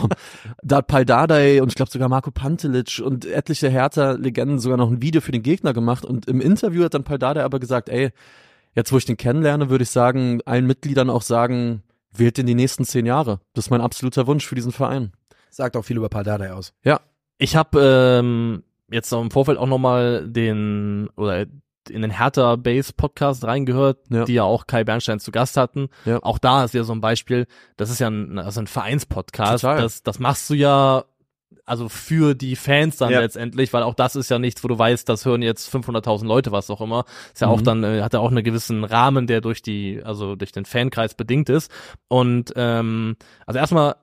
Da hat Paul Dardai und ich glaube sogar Marco Pantelic und etliche Hertha-Legenden sogar noch ein Video für den Gegner gemacht und im Interview hat dann Paul Dardai aber gesagt, ey, jetzt wo ich den kennenlerne, würde ich sagen, allen Mitgliedern auch sagen, wählt den die nächsten zehn Jahre. Das ist mein absoluter Wunsch für diesen Verein. sagt auch viel über Paldadei aus. Ich habe ähm, jetzt im Vorfeld auch nochmal den oder in den Hertha Base Podcast reingehört, Ja. die ja auch Kai Bernstein zu Gast hatten. Ja. Auch da ist ja so ein Beispiel, das ist ja ein, also ein Vereinspodcast. Total. Das, das machst du ja also für die Fans dann Ja. letztendlich, weil auch das ist ja nichts, wo du weißt, das hören jetzt 500.000 Leute, was auch immer. Ist ja auch Mhm. dann, äh, hat ja auch einen gewissen Rahmen, der durch die, also durch den Fankreis bedingt ist. Und ähm, also erstmal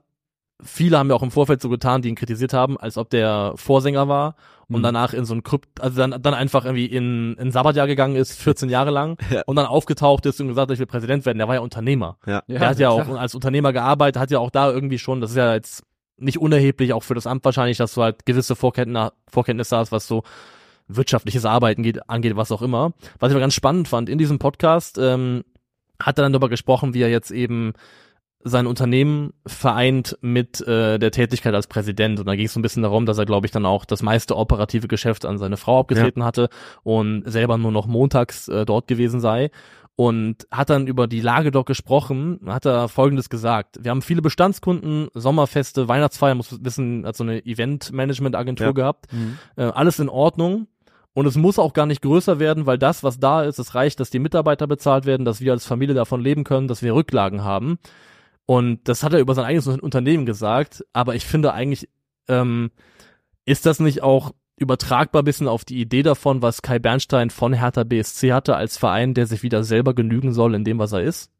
viele haben ja auch im Vorfeld so getan, die ihn kritisiert haben, als ob der Vorsänger war und Mhm. danach in so ein Krypt, also dann, dann einfach irgendwie in in Sabbatjahr gegangen ist, 14 Jahre lang Ja. und dann aufgetaucht ist und gesagt, hat, ich will Präsident werden. Der war ja Unternehmer. ja. der hat ja auch klar. als Unternehmer gearbeitet, hat ja auch da irgendwie schon, das ist ja jetzt nicht unerheblich, auch für das Amt wahrscheinlich, dass du halt gewisse Vorkenntnisse, Vorkenntnisse hast, was so wirtschaftliches Arbeiten geht, angeht, was auch immer. Was ich aber ganz spannend fand, in diesem Podcast ähm, hat er dann darüber gesprochen, wie er jetzt eben sein Unternehmen vereint mit äh, der Tätigkeit als Präsident. Und da ging es so ein bisschen darum, dass er, glaube ich, dann auch das meiste operative Geschäft an seine Frau abgetreten hatte und selber nur noch montags äh, dort gewesen sei. Und hat dann über die Lage dort gesprochen, hat er Folgendes gesagt. Wir haben viele Bestandskunden, Sommerfeste, Weihnachtsfeier, muss wissen, hat so eine Event-Management-Agentur Ja. gehabt. Mhm. Äh, alles in Ordnung. Und es muss auch gar nicht größer werden, weil das, was da ist, es reicht, dass die Mitarbeiter bezahlt werden, dass wir als Familie davon leben können, dass wir Rücklagen haben. Und das hat er über sein eigenes Unternehmen gesagt. Aber ich finde eigentlich, ähm, ist das nicht auch übertragbar bisschen auf die Idee davon, was Kai Bernstein von Hertha BSC hatte als Verein, der sich wieder selber genügen soll in dem, was er ist?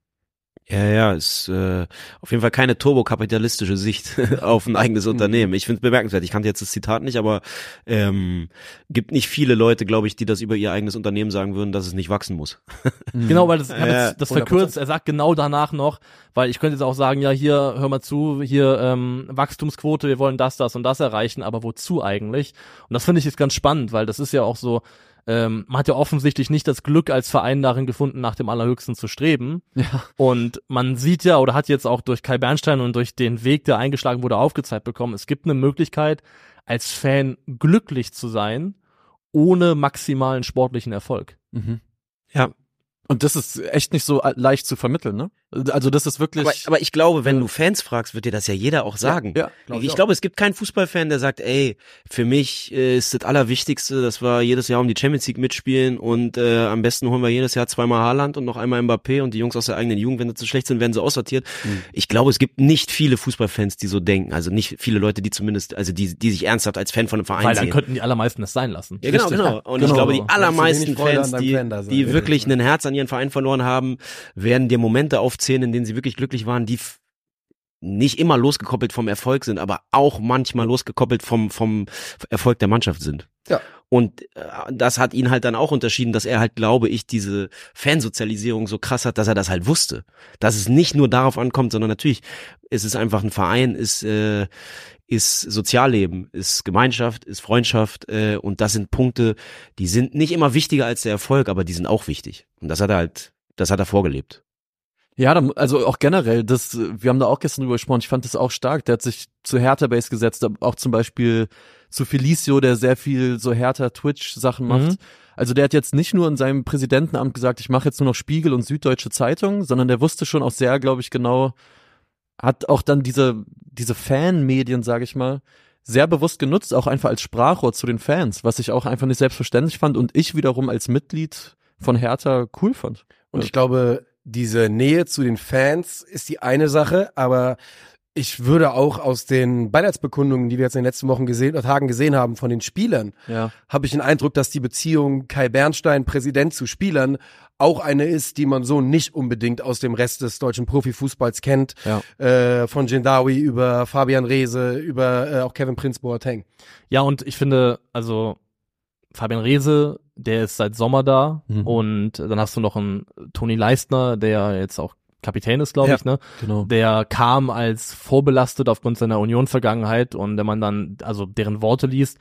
Ja, ja, ist äh, auf jeden Fall keine turbokapitalistische Sicht auf ein eigenes Unternehmen. Ich finde es bemerkenswert. Ich kannte jetzt das Zitat nicht, aber ähm, gibt nicht viele Leute, glaube ich, die das über ihr eigenes Unternehmen sagen würden, dass es nicht wachsen muss. Mhm. Genau, weil das, ich hab Ja, jetzt, das 100%. verkürzt, er sagt genau danach noch, weil ich könnte jetzt auch sagen, ja, hier, hör mal zu, hier ähm, Wachstumsquote, wir wollen das, das und das erreichen, aber wozu eigentlich? Und das finde ich jetzt ganz spannend, weil das ist ja auch so, ähm, man hat ja offensichtlich nicht das Glück als Verein darin gefunden, nach dem Allerhöchsten zu streben. Ja. Und man sieht ja oder hat jetzt auch durch Kai Bernstein und durch den Weg, der eingeschlagen wurde, aufgezeigt bekommen, es gibt eine Möglichkeit, als Fan glücklich zu sein, ohne maximalen sportlichen Erfolg. Mhm. Ja. Und das ist echt nicht so leicht zu vermitteln, ne? Also das ist wirklich. Aber, aber ich glaube, wenn du Fans fragst, wird dir das ja jeder auch sagen. Ja, Glaub ich ich auch. glaube, es gibt keinen Fußballfan, der sagt, ey, für mich äh, ist das Allerwichtigste, dass wir jedes Jahr um die Champions League mitspielen und äh, am besten holen wir jedes Jahr zweimal Haaland und noch einmal Mbappé und die Jungs aus der eigenen Jugend, wenn sie zu schlecht sind, werden sie aussortiert. Mhm. Ich glaube, es gibt nicht viele Fußballfans, die so denken. Also nicht viele Leute, die zumindest, also die, die sich ernsthaft als Fan von einem Verein Weil dann sehen. könnten die allermeisten es sein lassen. Ja, genau, Richtig, genau. ja. Und Genau. ich glaube, die allermeisten Fans, die, Fan die Ja, wirklich ja. ein Herz an ihren Verein verloren haben, werden dir Momente aufzählen, in denen sie wirklich glücklich waren, die nicht immer losgekoppelt vom Erfolg sind, aber auch manchmal losgekoppelt vom, vom Erfolg der Mannschaft sind. Ja. Und äh, das hat ihn halt dann auch unterschieden, dass er halt, glaube ich, diese Fansozialisierung so krass hat, dass er das halt wusste. Dass es nicht nur darauf ankommt, sondern natürlich ist es einfach ein Verein, ist, äh, ist Sozialleben, ist Gemeinschaft, ist Freundschaft äh, und das sind Punkte, die sind nicht immer wichtiger als der Erfolg, aber die sind auch wichtig. Und das hat er halt, das hat er vorgelebt. Ja, also auch generell, das, wir haben da auch gestern drüber gesprochen, ich fand das auch stark. Der hat sich zu Hertha Base gesetzt, aber auch zum Beispiel zu Felicio, der sehr viel so Hertha Twitch-Sachen macht. Mhm. Also der hat jetzt nicht nur in seinem Präsidentenamt gesagt, ich mache jetzt nur noch Spiegel und Süddeutsche Zeitung, sondern der wusste schon auch sehr, glaube ich, genau, hat auch dann diese, diese Fanmedien, sage ich mal, sehr bewusst genutzt, auch einfach als Sprachrohr zu den Fans, was ich auch einfach nicht selbstverständlich fand und ich wiederum als Mitglied von Hertha cool fand. Und ich glaube, diese Nähe zu den Fans ist die eine Sache, aber ich würde auch aus den Beileidsbekundungen, die wir jetzt in den letzten Wochen gesehen, oder Tagen gesehen haben von den Spielern, Ja. habe ich den Eindruck, dass die Beziehung Kai Bernstein, Präsident zu Spielern, auch eine ist, die man so nicht unbedingt aus dem Rest des deutschen Profifußballs kennt. Ja. Äh, von Jendawi über Fabian Reese, über äh, auch Kevin Prince Boateng. Ja, und ich finde, also Fabian Reese, der ist seit Sommer da Mhm. und dann hast du noch einen Toni Leistner, der jetzt auch Kapitän ist, glaube Ja. ich, ne? Genau. Der kam als vorbelastet aufgrund seiner Union-Vergangenheit und wenn man dann also deren Worte liest,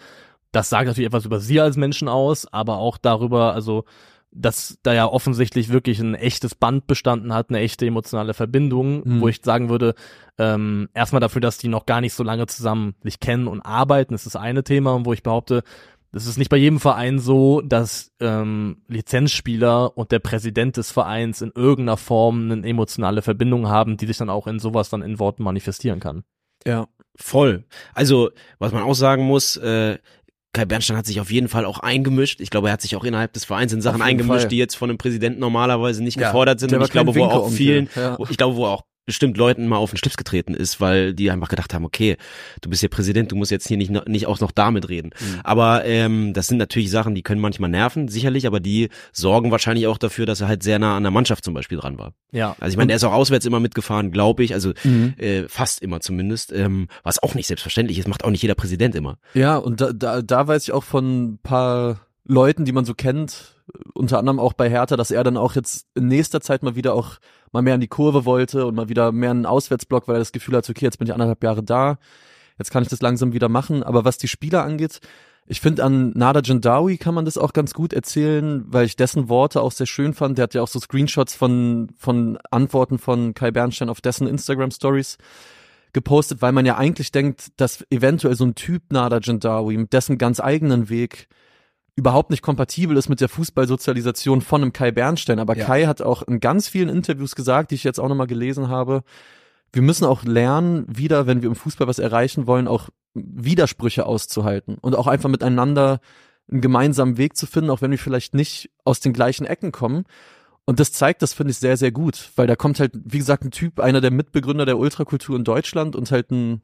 das sagt natürlich etwas über sie als Menschen aus, aber auch darüber, also dass da ja offensichtlich wirklich ein echtes Band bestanden hat, eine echte emotionale Verbindung, Mhm. wo ich sagen würde, ähm, erstmal dafür, dass die noch gar nicht so lange zusammen sich kennen und arbeiten, ist das eine Thema, wo ich behaupte, es ist nicht bei jedem Verein so, dass ähm, Lizenzspieler und der Präsident des Vereins in irgendeiner Form eine emotionale Verbindung haben, die sich dann auch in sowas dann in Worten manifestieren kann. Ja. Voll. Also, was man auch sagen muss, äh, Kai Bernstein hat sich auf jeden Fall auch eingemischt. Ich glaube, er hat sich auch innerhalb des Vereins in Sachen eingemischt, Fall. die jetzt von einem Präsidenten normalerweise nicht Ja, gefordert sind. Und ich glaube, wo er auch vielen, Ja. ich glaube, wo er auch bestimmt Leuten mal auf den Schlips getreten ist, weil die einfach gedacht haben, okay, du bist hier Präsident, du musst jetzt hier nicht, nicht auch noch damit reden. Mhm. Aber ähm, das sind natürlich Sachen, die können manchmal nerven, sicherlich, aber die sorgen wahrscheinlich auch dafür, dass er halt sehr nah an der Mannschaft zum Beispiel dran war. Ja. Also ich meine, der ist auch auswärts immer mitgefahren, glaube ich, also Mhm. äh, fast immer zumindest, ähm, was auch nicht selbstverständlich ist, macht auch nicht jeder Präsident immer. Ja, und da, da, da weiß ich auch von ein paar Leuten, die man so kennt, unter anderem auch bei Hertha, dass er dann auch jetzt in nächster Zeit mal wieder auch mal mehr in die Kurve wollte und mal wieder mehr einen Auswärtsblock, weil er das Gefühl hat, okay, jetzt bin ich anderthalb Jahre da, jetzt kann ich das langsam wieder machen. Aber was die Spieler angeht, ich finde an Nada Jandawi kann man das auch ganz gut erzählen, weil ich dessen Worte auch sehr schön fand. Der hat ja auch so Screenshots von, von Antworten von Kai Bernstein auf dessen Instagram Stories gepostet, weil man ja eigentlich denkt, dass eventuell so ein Typ Nada Jandawi mit dessen ganz eigenen Weg überhaupt nicht kompatibel ist mit der Fußballsozialisation von einem Kai Bernstein. Aber Ja. Kai hat auch in ganz vielen Interviews gesagt, die ich jetzt auch nochmal gelesen habe, wir müssen auch lernen, wieder, wenn wir im Fußball was erreichen wollen, auch Widersprüche auszuhalten und auch einfach miteinander einen gemeinsamen Weg zu finden, auch wenn wir vielleicht nicht aus den gleichen Ecken kommen. Und das zeigt das, finde ich, sehr, sehr gut, weil da kommt halt, wie gesagt, ein Typ, einer der Mitbegründer der Ultrakultur in Deutschland und halt ein,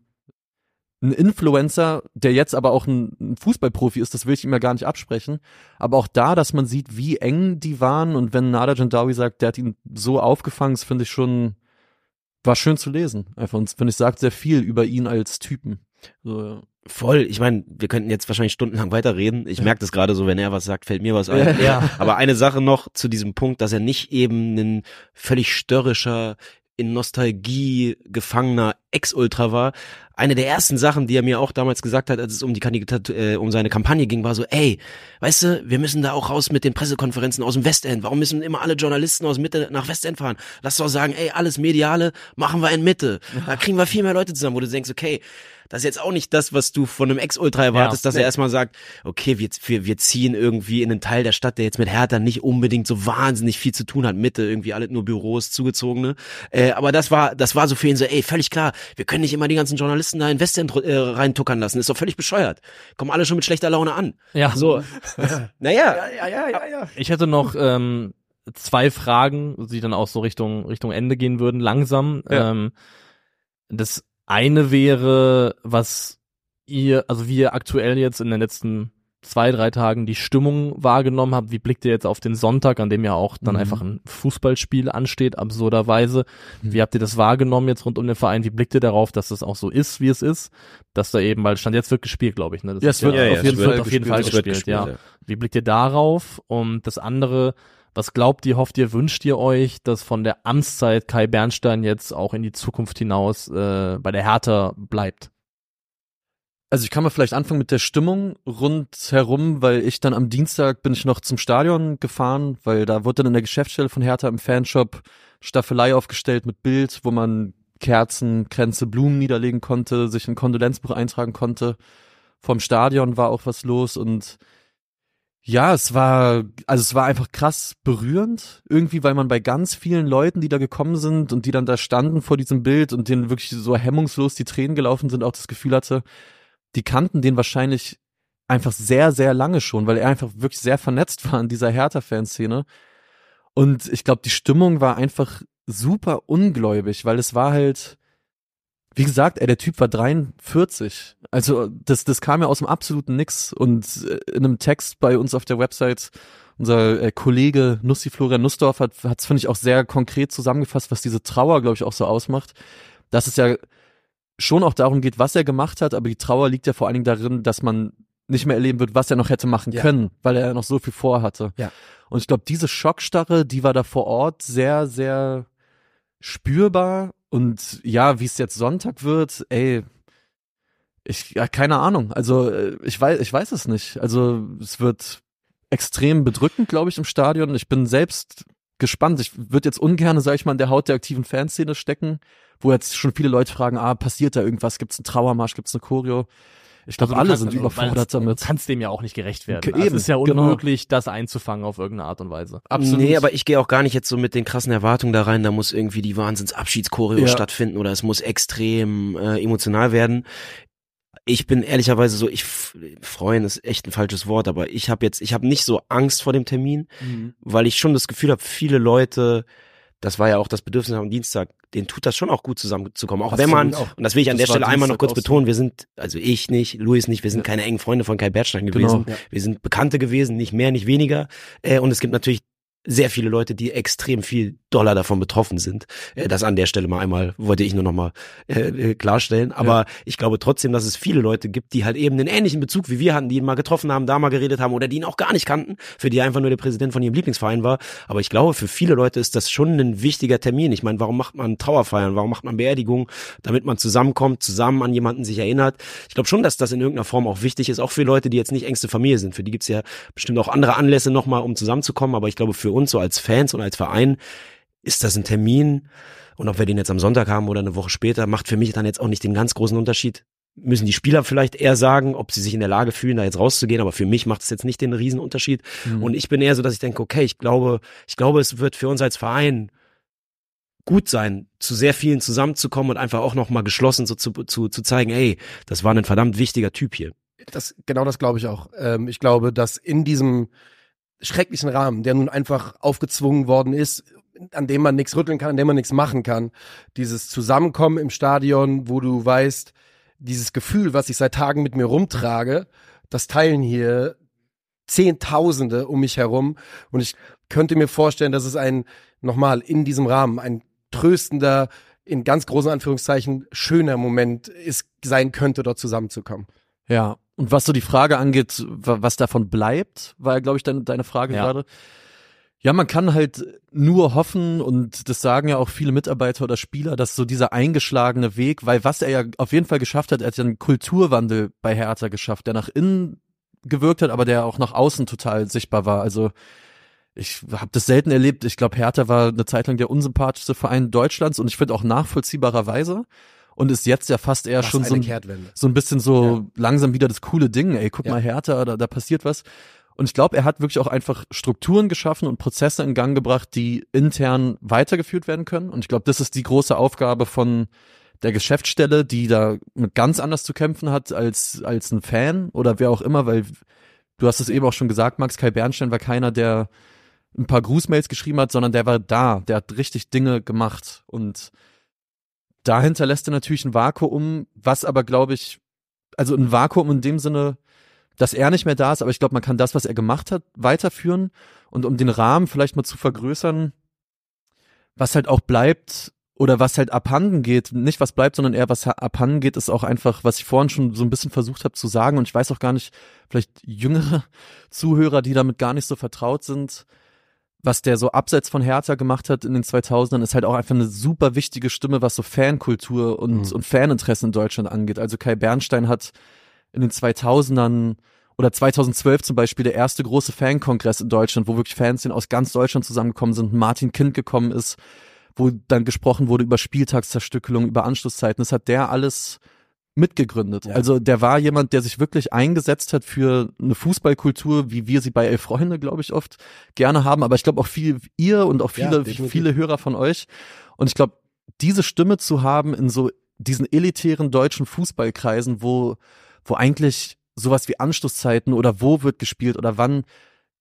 ein Influencer, der jetzt aber auch ein, ein Fußballprofi ist, das will ich ihm ja gar nicht absprechen. Aber auch da, dass man sieht, wie eng die waren und wenn Nada Jandawi sagt, der hat ihn so aufgefangen, das finde ich schon, war schön zu lesen. Einfach, und finde ich, sagt sehr viel über ihn als Typen. So, ja. Voll, ich meine, wir könnten jetzt wahrscheinlich stundenlang weiterreden. Ich merke das gerade so, wenn er was sagt, fällt mir was ein. Ja. Aber eine Sache noch zu diesem Punkt, dass er nicht eben ein völlig störrischer, in Nostalgie gefangener Ex-Ultra war. Eine der ersten Sachen, die er mir auch damals gesagt hat, als es um die Kandidatur, äh, um seine Kampagne ging, war so, ey, weißt du, wir müssen da auch raus mit den Pressekonferenzen aus dem Westend. Warum müssen immer alle Journalisten aus Mitte nach Westend fahren? Lass doch sagen, ey, alles Mediale machen wir in Mitte. Da kriegen wir viel mehr Leute zusammen, wo du denkst, okay, das ist jetzt auch nicht das, was du von einem Ex-Ultra erwartest, Ja. dass er erstmal sagt, okay, wir, wir, wir ziehen irgendwie in einen Teil der Stadt, der jetzt mit Hertha nicht unbedingt so wahnsinnig viel zu tun hat, Mitte, irgendwie alle nur Büros, zugezogene. Äh, aber das war, das war so für ihn so, ey, völlig klar, wir können nicht immer die ganzen Journalisten da in Westend äh, reintuckern lassen, ist doch völlig bescheuert. Kommen alle schon mit schlechter Laune an. Ja. So, naja, ja, ja, ja, ja. Ich hätte noch ähm, zwei Fragen, die dann auch so Richtung Richtung Ende gehen würden, langsam. Ja. Ähm, das eine wäre, was ihr, also wie ihr aktuell jetzt in den letzten zwei, drei Tagen die Stimmung wahrgenommen habt. Wie blickt ihr jetzt auf den Sonntag, an dem ja auch dann Mhm. einfach ein Fußballspiel ansteht, absurderweise? Mhm. Wie habt ihr das wahrgenommen jetzt rund um den Verein? Wie blickt ihr darauf, dass es auch so ist, wie es ist? Dass da eben, weil Stand jetzt wird gespielt, glaube ich. Ne? Das Ja, es wird Ja, ja, auf jeden es Fall wird auf jeden Fall Es wird gespielt, ja. ja. Wie blickt ihr darauf? Und das andere, was glaubt ihr, hofft ihr, wünscht ihr euch, dass von der Amtszeit Kai Bernstein jetzt auch in die Zukunft hinaus äh, bei der Hertha bleibt? Also ich kann mal vielleicht anfangen mit der Stimmung rundherum, weil ich dann am Dienstag bin ich noch zum Stadion gefahren, weil da wurde dann in der Geschäftsstelle von Hertha im Fanshop Staffelei aufgestellt mit Bild, wo man Kerzen, Kränze, Blumen niederlegen konnte, sich ein Kondolenzbuch eintragen konnte. Vom Stadion war auch was los und ja, es war, also es war einfach krass berührend, irgendwie, weil man bei ganz vielen Leuten, die da gekommen sind und die dann da standen vor diesem Bild und denen wirklich so hemmungslos die Tränen gelaufen sind, auch das Gefühl hatte, die kannten den wahrscheinlich einfach sehr, sehr lange schon, weil er einfach wirklich sehr vernetzt war in dieser Hertha-Fanszene. Und ich glaube, die Stimmung war einfach super ungläubig, weil es war halt, wie gesagt, ey, der Typ war 43. Also das, das kam ja aus dem absoluten Nix. Und äh, in einem Text bei uns auf der Website, unser äh, Kollege Nussi Florian Nussdorf hat es, finde ich, auch sehr konkret zusammengefasst, was diese Trauer, glaube ich, auch so ausmacht. Dass es ja schon auch darum geht, was er gemacht hat, aber die Trauer liegt ja vor allen Dingen darin, dass man nicht mehr erleben wird, was er noch hätte machen Ja. können, weil er noch so viel vorhatte. Ja. Und ich glaube, diese Schockstarre, die war da vor Ort sehr, sehr spürbar. Und ja, wie es jetzt Sonntag wird, ey, ich, ja, keine Ahnung. Also, äh, ich weiß, ich weiß es nicht. Also, es wird extrem bedrückend, glaube ich, im Stadion. Ich bin selbst gespannt. Ich würde jetzt ungern, sag ich mal, in der Haut der aktiven Fanszene stecken, wo jetzt schon viele Leute fragen, ah, passiert da irgendwas? Gibt's einen Trauermarsch? Gibt's eine Choreo? Ich glaube, Also alle kannst- sind also, überfordert damit. Du kannst dem ja auch nicht gerecht werden. Okay, Also eben, es ist ja genau. unmöglich, das einzufangen auf irgendeine Art und Weise. Absolut. Nee, aber ich gehe auch gar nicht jetzt so mit den krassen Erwartungen da rein, da muss irgendwie die Wahnsinnsabschiedschoreo Ja. stattfinden oder es muss extrem äh, emotional werden. Ich bin ehrlicherweise so, ich freuen ist echt ein falsches Wort, aber ich habe jetzt, ich habe nicht so Angst vor dem Termin, Mhm. weil ich schon das Gefühl habe, viele Leute, das war ja auch das Bedürfnis am Dienstag, denen tut das schon auch gut zusammenzukommen. Auch wenn man, Absolut auch. und das will ich an Das der Stelle einmal noch kurz betonen, wir sind, also ich nicht, Luis nicht, wir sind Ja. keine engen Freunde von Kai Bertstein Genau. gewesen. Ja. Wir sind Bekannte gewesen, nicht mehr, nicht weniger. Äh, und es gibt natürlich sehr viele Leute, die extrem viel Dollar davon betroffen sind. Äh, das an der Stelle mal einmal wollte ich nur noch mal äh, äh, klarstellen. Aber ich glaube trotzdem, dass es viele Leute gibt, die halt eben einen ähnlichen Bezug wie wir hatten, die ihn mal getroffen haben, da mal geredet haben oder die ihn auch gar nicht kannten, für die er einfach nur der Präsident von ihrem Lieblingsverein war. Aber ich glaube, für viele Leute ist das schon ein wichtiger Termin. Ich meine, warum macht man Trauerfeiern? Warum macht man Beerdigungen? Damit man zusammenkommt, zusammen an jemanden sich erinnert. Ich glaube schon, dass das in irgendeiner Form auch wichtig ist, auch für Leute, die jetzt nicht engste Familie sind. Für die gibt's ja bestimmt auch andere Anlässe nochmal, um zusammenzukommen. Aber ich glaube, für uns so als Fans und als Verein ist das ein Termin. Und ob wir den jetzt am Sonntag haben oder eine Woche später, macht für mich dann jetzt auch nicht den ganz großen Unterschied. Müssen die Spieler vielleicht eher sagen, ob sie sich in der Lage fühlen, da jetzt rauszugehen. Aber für mich macht es jetzt nicht den Riesenunterschied. Mhm. Und ich bin eher so, dass ich denke, okay, ich glaube, ich glaube, es wird für uns als Verein gut sein, zu sehr vielen zusammenzukommen und einfach auch nochmal geschlossen so zu, zu, zu zeigen, ey, das war ein verdammt wichtiger Typ hier. Das, genau das glaube ich auch. Ähm, ich glaube, dass in diesem schrecklichen Rahmen, der nun einfach aufgezwungen worden ist, an dem man nichts rütteln kann, an dem man nichts machen kann, dieses Zusammenkommen im Stadion, wo du weißt, dieses Gefühl, was ich seit Tagen mit mir rumtrage, das teilen hier Zehntausende um mich herum und ich könnte mir vorstellen, dass es ein, nochmal, in diesem Rahmen, ein tröstender, in ganz großen Anführungszeichen, schöner Moment ist, sein könnte, dort zusammenzukommen. Ja, und was so die Frage angeht, wa- was davon bleibt, war ja, glaube ich, deine, deine Frage Ja. gerade. Ja, man kann halt nur hoffen, und das sagen ja auch viele Mitarbeiter oder Spieler, dass so dieser eingeschlagene Weg, weil was er ja auf jeden Fall geschafft hat, er hat ja einen Kulturwandel bei Hertha geschafft, der nach innen gewirkt hat, aber der auch nach außen total sichtbar war. Also ich habe das selten erlebt. Ich glaube, Hertha war eine Zeit lang der unsympathischste Verein Deutschlands und ich finde auch nachvollziehbarerweise und ist jetzt ja fast eher Was schon so ein, so ein bisschen so langsam wieder das coole Ding, ey, guck Ja. mal Hertha, da, da passiert was. Und ich glaube, er hat wirklich auch einfach Strukturen geschaffen und Prozesse in Gang gebracht, die intern weitergeführt werden können. Und ich glaube, das ist die große Aufgabe von der Geschäftsstelle, die da mit ganz anders zu kämpfen hat als, als ein Fan oder wer auch immer, weil du hast es eben auch schon gesagt, Max Kai Bernstein war keiner, der ein paar Grußmails geschrieben hat, sondern der war da, der hat richtig Dinge gemacht und da hinterlässt er natürlich ein Vakuum, was aber glaube ich, also ein Vakuum in dem Sinne, dass er nicht mehr da ist, aber ich glaube, man kann das, was er gemacht hat, weiterführen. Und um den Rahmen vielleicht mal zu vergrößern, was halt auch bleibt oder was halt abhanden geht, nicht was bleibt, sondern eher was abhanden geht, ist auch einfach, was ich vorhin schon so ein bisschen versucht habe zu sagen. Und ich weiß auch gar nicht, vielleicht jüngere Zuhörer, die damit gar nicht so vertraut sind, was der so abseits von Hertha gemacht hat in den 2000ern, ist halt auch einfach eine super wichtige Stimme, was so Fankultur und, Mhm. und Faninteresse in Deutschland angeht. Also Kai Bernstein hat in den 2000ern oder 2012 zum Beispiel der erste große Fankongress in Deutschland, wo wirklich Fans aus ganz Deutschland zusammengekommen sind, Martin Kind gekommen ist, wo dann gesprochen wurde über Spieltagszerstückelung, über Anschlusszeiten. Das hat der alles mitgegründet. Ja. Also der war jemand, der sich wirklich eingesetzt hat für eine Fußballkultur, wie wir sie bei Elf Freunde, glaube ich, oft gerne haben. Aber ich glaube auch viel ihr und auch Ja, viele, definitiv. viele Hörer von euch. Und ich glaube, diese Stimme zu haben in so diesen elitären deutschen Fußballkreisen, wo, wo eigentlich sowas wie Anschlusszeiten oder wo wird gespielt oder wann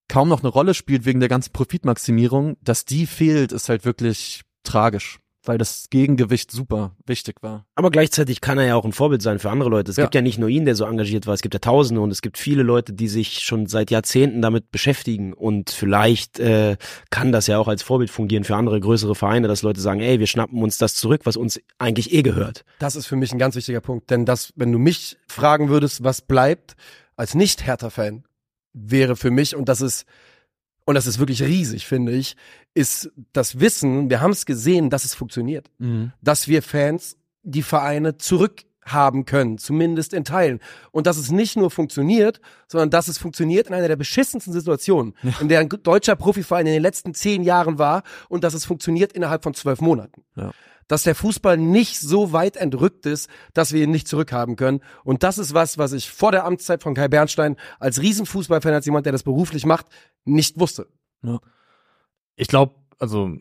kaum noch eine Rolle spielt wegen der ganzen Profitmaximierung, dass die fehlt, ist halt wirklich tragisch, weil das Gegengewicht super wichtig war. Aber gleichzeitig kann er ja auch ein Vorbild sein für andere Leute. Es Ja. gibt ja nicht nur ihn, der so engagiert war, es gibt ja Tausende und es gibt viele Leute, die sich schon seit Jahrzehnten damit beschäftigen und vielleicht äh, kann das ja auch als Vorbild fungieren für andere größere Vereine, dass Leute sagen, ey, wir schnappen uns das zurück, was uns eigentlich eh gehört. Das ist für mich ein ganz wichtiger Punkt, denn das, wenn du mich fragen würdest, was bleibt als nicht Hertha-Fan, wäre für mich und das ist und das ist wirklich riesig, finde ich, ist das Wissen. Wir haben es gesehen, dass es funktioniert, dass wir Fans die Vereine zurückhaben können, zumindest in Teilen. Und dass es nicht nur funktioniert, sondern dass es funktioniert in einer der beschissensten Situationen, in der ein deutscher Profiverein in den letzten zehn Jahren war und dass es funktioniert innerhalb von zwölf Monaten Ja. Dass der Fußball nicht so weit entrückt ist, dass wir ihn nicht zurückhaben können. Und das ist was, was ich vor der Amtszeit von Kai Bernstein als Riesenfußballfan, als jemand, der das beruflich macht, nicht wusste. Ich glaube, also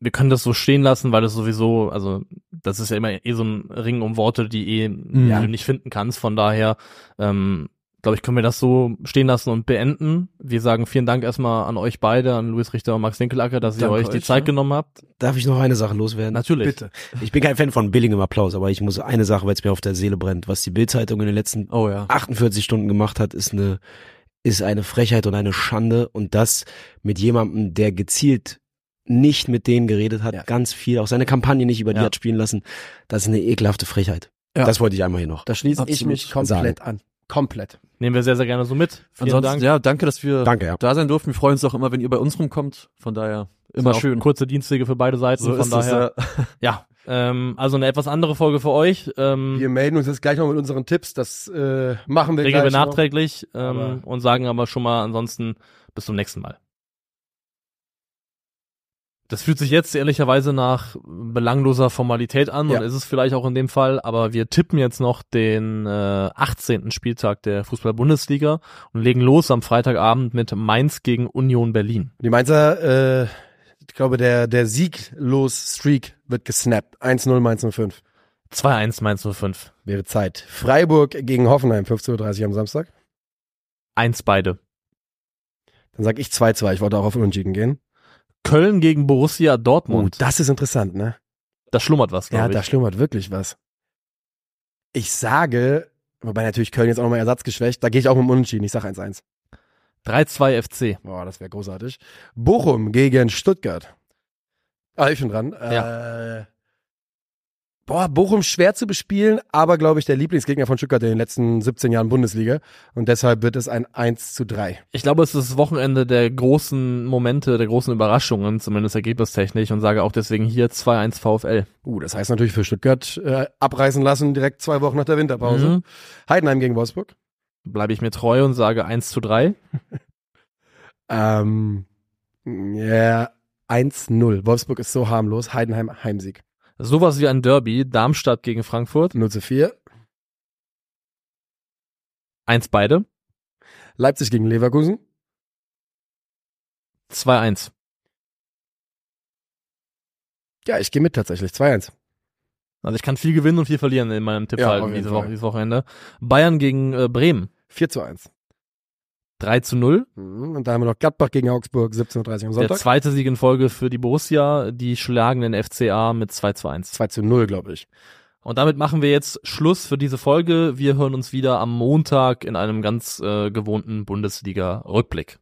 wir können das so stehen lassen, weil das sowieso, also das ist ja immer eh so ein Ring um Worte, die eh Ja. du nicht finden kannst. Von daher, ähm, glaube ich, können wir das so stehen lassen und beenden. Wir sagen vielen Dank erstmal an euch beide, an Luis Richter und Max Winkelacker, dass ihr euch die euch, Zeit ja. genommen habt. Darf ich noch eine Sache loswerden? Natürlich. Bitte. Ich bin kein Fan von billigem Applaus, aber ich muss eine Sache, weil es mir auf der Seele brennt. Was die Bildzeitung in den letzten Oh ja. 48 Stunden gemacht hat, ist eine, ist eine Frechheit und eine Schande und das mit jemandem, der gezielt nicht mit denen geredet hat, Ja. ganz viel, auch seine Kampagne nicht über die Ja. hat spielen lassen. Das ist eine ekelhafte Frechheit. Ja. Das wollte ich einmal hier noch. Da schließe ich mich komplett an. Komplett. Nehmen wir sehr, sehr gerne so mit. Vielen Ansonsten, Dank. ja, danke, dass wir Danke, ja. da sein durften. Wir freuen uns auch immer, wenn ihr bei uns rumkommt. Von daher immer Auch schön. Kurze Dienstwege für beide Seiten. So von ist es, daher, ja. Ähm, also eine etwas andere Folge für euch. Ähm, Wir melden uns jetzt gleich noch mit unseren Tipps. Das äh, machen wir regeln wir gleich noch. nachträglich ähm, und sagen aber schon mal ansonsten bis zum nächsten Mal. Das fühlt sich jetzt ehrlicherweise nach belangloser Formalität an Ja. und ist es vielleicht auch in dem Fall, aber wir tippen jetzt noch den äh, 18. Spieltag der Fußball-Bundesliga und legen los am Freitagabend mit Mainz gegen Union Berlin. Die Mainzer, äh, ich glaube, der, der sieglos Streak wird gesnappt. 1-0 Mainz 05. 2-1 Mainz 05. Wäre Zeit. Freiburg gegen Hoffenheim, 15.30 Uhr am Samstag. 1 beide. Dann sag ich 2-2. Ich wollte auch auf Unentschieden gehen. Köln gegen Borussia Oh, Dortmund. das ist interessant, ne? da schlummert was, Ja, glaube da ich. schlummert wirklich was. Ich sage, wobei natürlich Köln jetzt auch nochmal ersatzgeschwächt, da gehe ich auch mit dem Unentschieden. Ich sag 1-1. 3-2 FC. Boah, das wäre großartig. Bochum gegen Stuttgart. Ah, ich bin dran. Äh, boah, Bochum schwer zu bespielen, aber glaube ich der Lieblingsgegner von Stuttgart in den letzten 17 Jahren Bundesliga. Und deshalb wird es ein 1 zu 3. Ich glaube, es ist das Wochenende der großen Momente, der großen Überraschungen, zumindest ergebnistechnisch, und sage auch deswegen hier 2-1 VfL. Uh, das heißt natürlich für Stuttgart äh, abreißen lassen, direkt zwei Wochen nach der Winterpause. Mhm. Heidenheim gegen Wolfsburg. Bleibe ich mir treu und sage 1 zu 3. Ähm, ja, 1-0. Wolfsburg ist so harmlos. Heidenheim Heimsieg. Sowas wie ein Derby, Darmstadt gegen Frankfurt, 0 zu 4. 1 beide, Leipzig gegen Leverkusen. 2-1. Ja, ich gehe mit tatsächlich. 2-1. Also ich kann viel gewinnen und viel verlieren in meinem Tipp Ja, halt auf jeden diese Fall. Woche, dieses Wochenende. Bayern gegen äh, Bremen, 4 zu 1. 3 zu 0. Mhm, Und da haben wir noch Gladbach gegen Augsburg, 17.30 Uhr am Der Sonntag. zweite Sieg in Folge für die Borussia, die schlagen den FCA mit 2 zu 1. 2 zu 0, glaube ich. Und damit machen wir jetzt Schluss für diese Folge. Wir hören uns wieder am Montag in einem ganz äh, gewohnten Bundesliga-Rückblick.